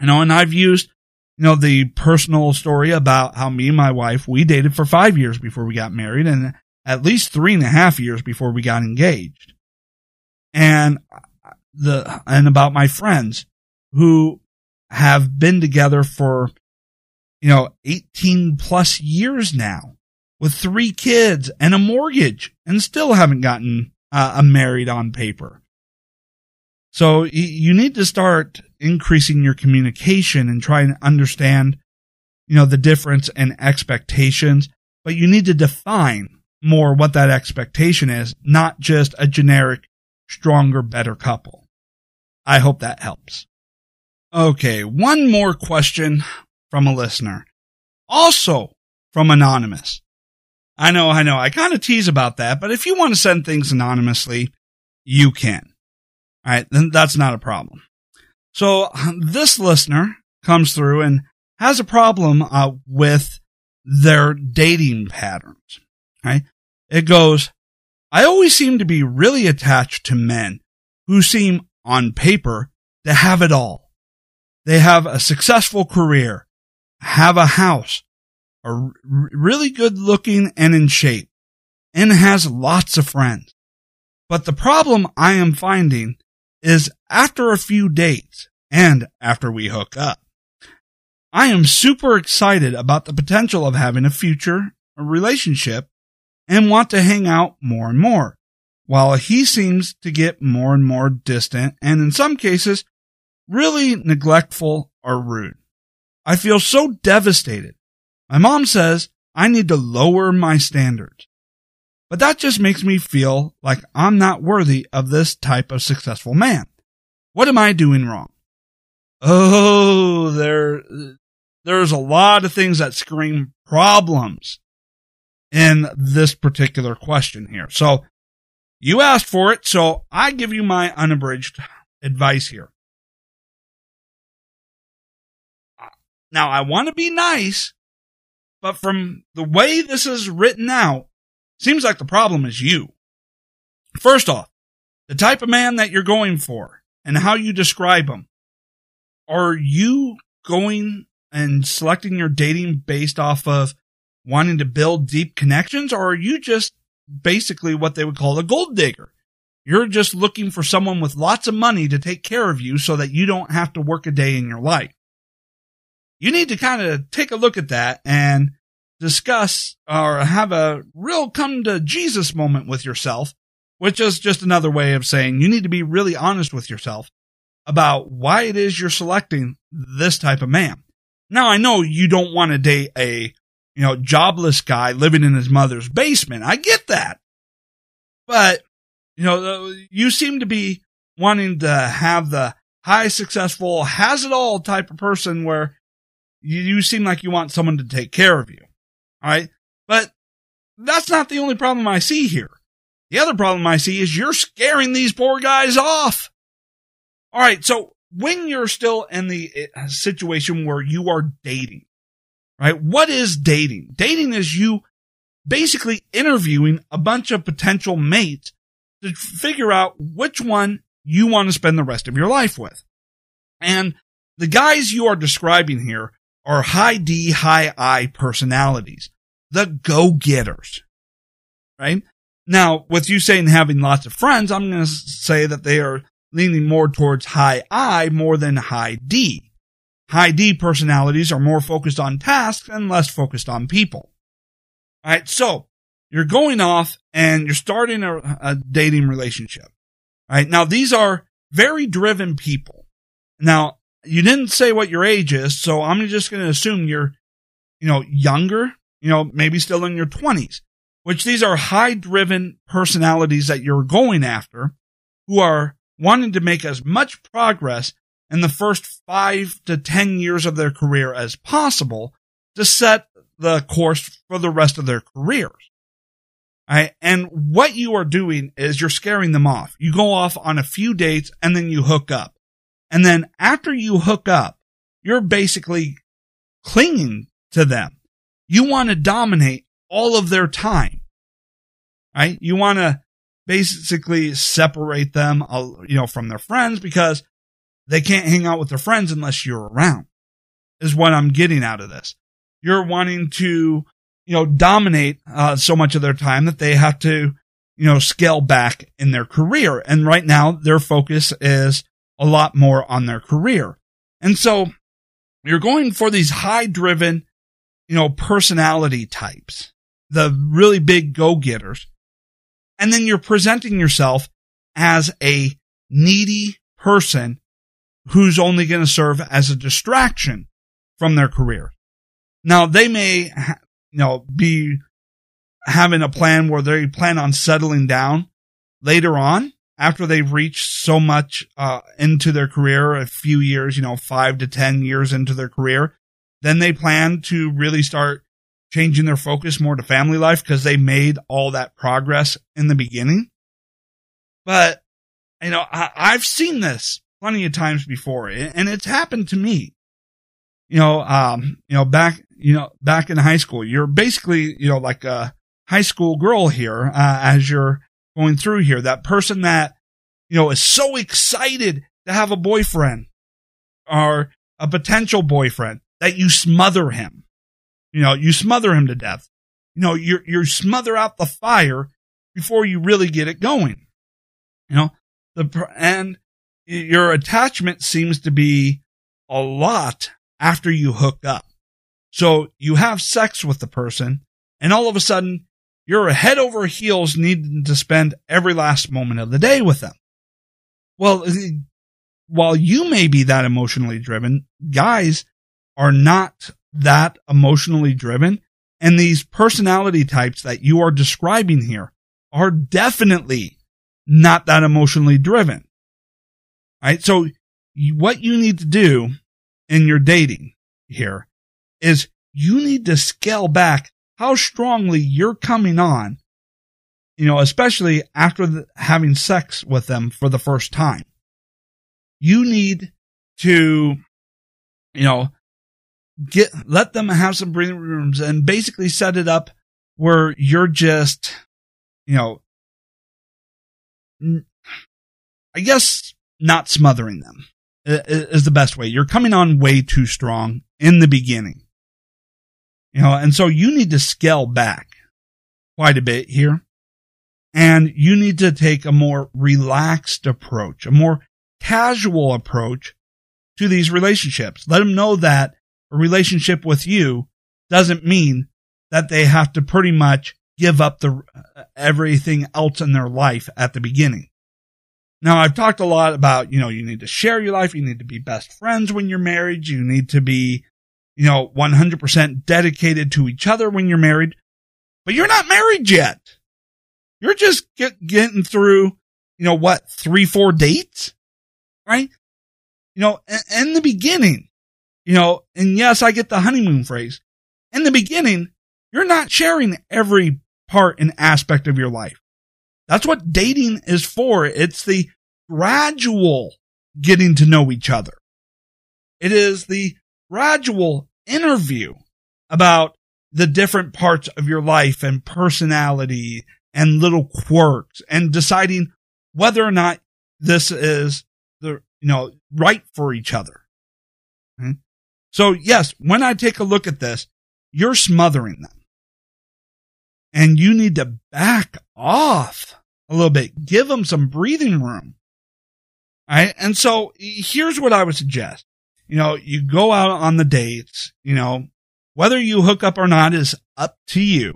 You know, and I've used, you know, the personal story about how me and my wife, we dated for five years before we got married and at least three and a half years before we got engaged. And the, and about my friends who have been together for, you know, 18 plus years now with three kids and a mortgage and still haven't gotten uh, married on paper. So you need to start increasing your communication and try and understand, you know, the difference in expectations, but you need to define more what that expectation is, not just a generic, stronger, better couple. I hope that helps. Okay, one more question from a listener. Also from Anonymous. I know, I know, I kind of tease about that, but if you want to send things anonymously, you can. All right, then that's not a problem. So this listener comes through and has a problem uh, with their dating patterns. It goes, I always seem to be really attached to men who seem on paper to have it all. They have a successful career, have a house, are really good looking and in shape, and has lots of friends. But the problem I am finding is after a few dates and after we hook up. I am super excited about the potential of having a future relationship and want to hang out more and more, while he seems to get more and more distant and in some cases really neglectful or rude. I feel so devastated. My mom says I need to lower my standards. But that just makes me feel like I'm not worthy of this type of successful man. What am I doing wrong? Oh, there, there's a lot of things that scream problems in this particular question here. So you asked for it. So I give you my unabridged advice here. Now I want to be nice, but from the way this is written out, Seems like the problem is you. First off, the type of man that you're going for and how you describe him. Are you going and selecting your dating based off of wanting to build deep connections or are you just basically what they would call a gold digger? You're just looking for someone with lots of money to take care of you so that you don't have to work a day in your life. You need to kind of take a look at that and discuss or have a real come to Jesus moment with yourself, which is just another way of saying you need to be really honest with yourself about why it is you're selecting this type of man. Now I know you don't want to date a, you know, jobless guy living in his mother's basement. I get that. But, you know, you seem to be wanting to have the high successful, has it all type of person where you, you seem like you want someone to take care of you. All right. But that's not the only problem I see here. The other problem I see is you're scaring these poor guys off. All right. So when you're still in the uh, situation where you are dating, right? What is dating? Dating is you basically interviewing a bunch of potential mates to figure out which one you want to spend the rest of your life with. And the guys you are describing here are high D, high I personalities, the go getters, right? Now, with you saying having lots of friends, I'm going to say that they are leaning more towards high I more than high D. High D personalities are more focused on tasks and less focused on people. All right. So you're going off and you're starting a, a dating relationship. All right. Now these are very driven people. Now you didn't say what your age is, so I'm just going to assume you're, you know, younger, you know, maybe still in your 20s, which these are high driven personalities that you're going after who are wanting to make as much progress in the first five to 10 years of their career as possible to set the course for the rest of their careers. Right? And what you are doing is you're scaring them off. You go off on a few dates and then you hook up. And then after you hook up, you're basically clinging to them. You want to dominate all of their time, right? You want to basically separate them, uh, you know, from their friends because they can't hang out with their friends unless you're around is what I'm getting out of this. You're wanting to, you know, dominate uh, so much of their time that they have to, you know, scale back in their career. And right now their focus is a lot more on their career. And so you're going for these high driven, you know, personality types, the really big go getters. And then you're presenting yourself as a needy person who's only going to serve as a distraction from their career. Now they may, you know, be having a plan where they plan on settling down later on after they've reached so much uh, into their career, a few years, you know, five to 10 years into their career, then they plan to really start changing their focus more to family life because they made all that progress in the beginning. But, you know, I, I've seen this plenty of times before and it's happened to me you know, um, you know, back, you know, back in high school, you're basically, you know, like a high school girl here, uh, as you're going through here, that person that, you know, is so excited to have a boyfriend or a potential boyfriend that you smother him. You know, you smother him to death. You know, you you smother out the fire before you really get it going. You know, the, and your attachment seems to be a lot after you hook up. So you have sex with the person and all of a sudden you're head over heels needing to spend every last moment of the day with them. Well, while you may be that emotionally driven, guys are not that emotionally driven. And these personality types that you are describing here are definitely not that emotionally driven. Right. So what you need to do in your dating here is you need to scale back how strongly you're coming on, you know, especially after the, having sex with them for the first time. You need to, you know, get, let them have some breathing rooms and basically set it up where you're just, you know, I guess not smothering them is the best way. You're coming on way too strong in the beginning. You know, and so you need to scale back quite a bit here. And you need to take a more relaxed approach, a more casual approach to these relationships. Let them know that a relationship with you doesn't mean that they have to pretty much give up the uh, everything else in their life at the beginning. Now, I've talked a lot about, you know, you need to share your life. You need to be best friends when you're married. You need to be, you know, 100% dedicated to each other when you're married, but you're not married yet. You're just get, getting through, you know, what, three, four dates, right? You know, in, in the beginning, you know, and yes, I get the honeymoon phrase. In the beginning, you're not sharing every part and aspect of your life. That's what dating is for. It's the gradual getting to know each other. It is the gradual interview about the different parts of your life and personality and little quirks and deciding whether or not this is the, you know, right for each other. Okay? So yes, when I take a look at this, you're smothering them and you need to back off a little bit. Give them some breathing room. All right. And so here's what I would suggest. You know, you go out on the dates, you know, whether you hook up or not is up to you.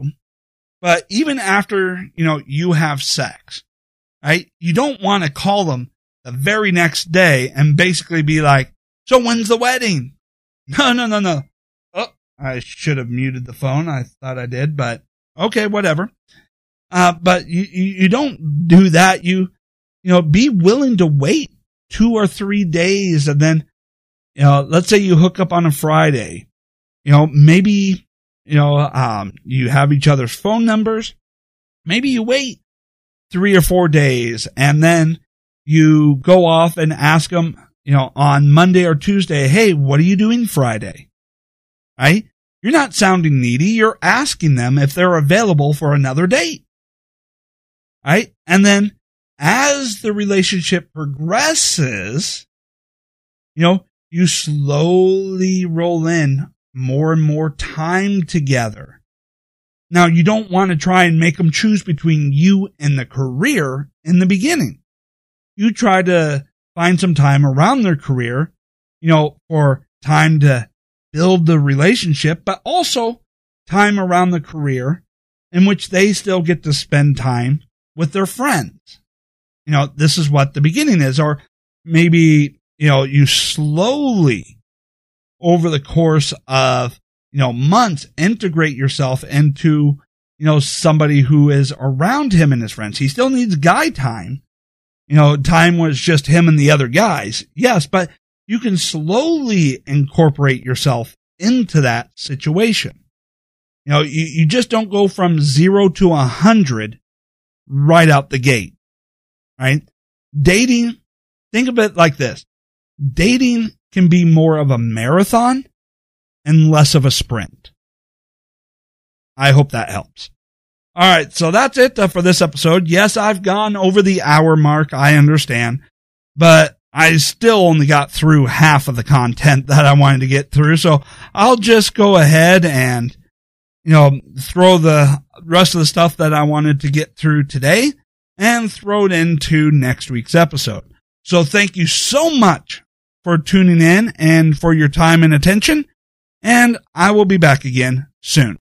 But even after, you know, you have sex, right? You don't want to call them the very next day and basically be like, so when's the wedding? No, no, no, no. Oh, I should have muted the phone. I thought I did, but okay, whatever. Uh, but you, you don't do that. You, you know, be willing to wait two or three days and then, you know, let's say you hook up on a Friday, you know, maybe, you know, um, you have each other's phone numbers. Maybe you wait three or four days and then you go off and ask them, you know, on Monday or Tuesday, hey, what are you doing Friday? Right? You're not sounding needy. You're asking them if they're available for another date. Right? And then as the relationship progresses, you know, you slowly roll in more and more time together. Now, you don't want to try and make them choose between you and the career in the beginning. You try to find some time around their career, you know, for time to build the relationship, but also time around the career in which they still get to spend time with their friends. You know, this is what the beginning is, or maybe, you know, you slowly over the course of, you know, months integrate yourself into, you know, somebody who is around him and his friends. He still needs guy time. You know, time was just him and the other guys. Yes, but you can slowly incorporate yourself into that situation. You know, you, you just don't go from zero to a hundred right out the gate, right? Dating, think of it like this. Dating can be more of a marathon and less of a sprint. I hope that helps. All right. So that's it uh, for this episode. Yes, I've gone over the hour mark. I understand, but I still only got through half of the content that I wanted to get through. So I'll just go ahead and, you know, throw the rest of the stuff that I wanted to get through today and throw it into next week's episode. So thank you so much for tuning in and for your time and attention. And I will be back again soon.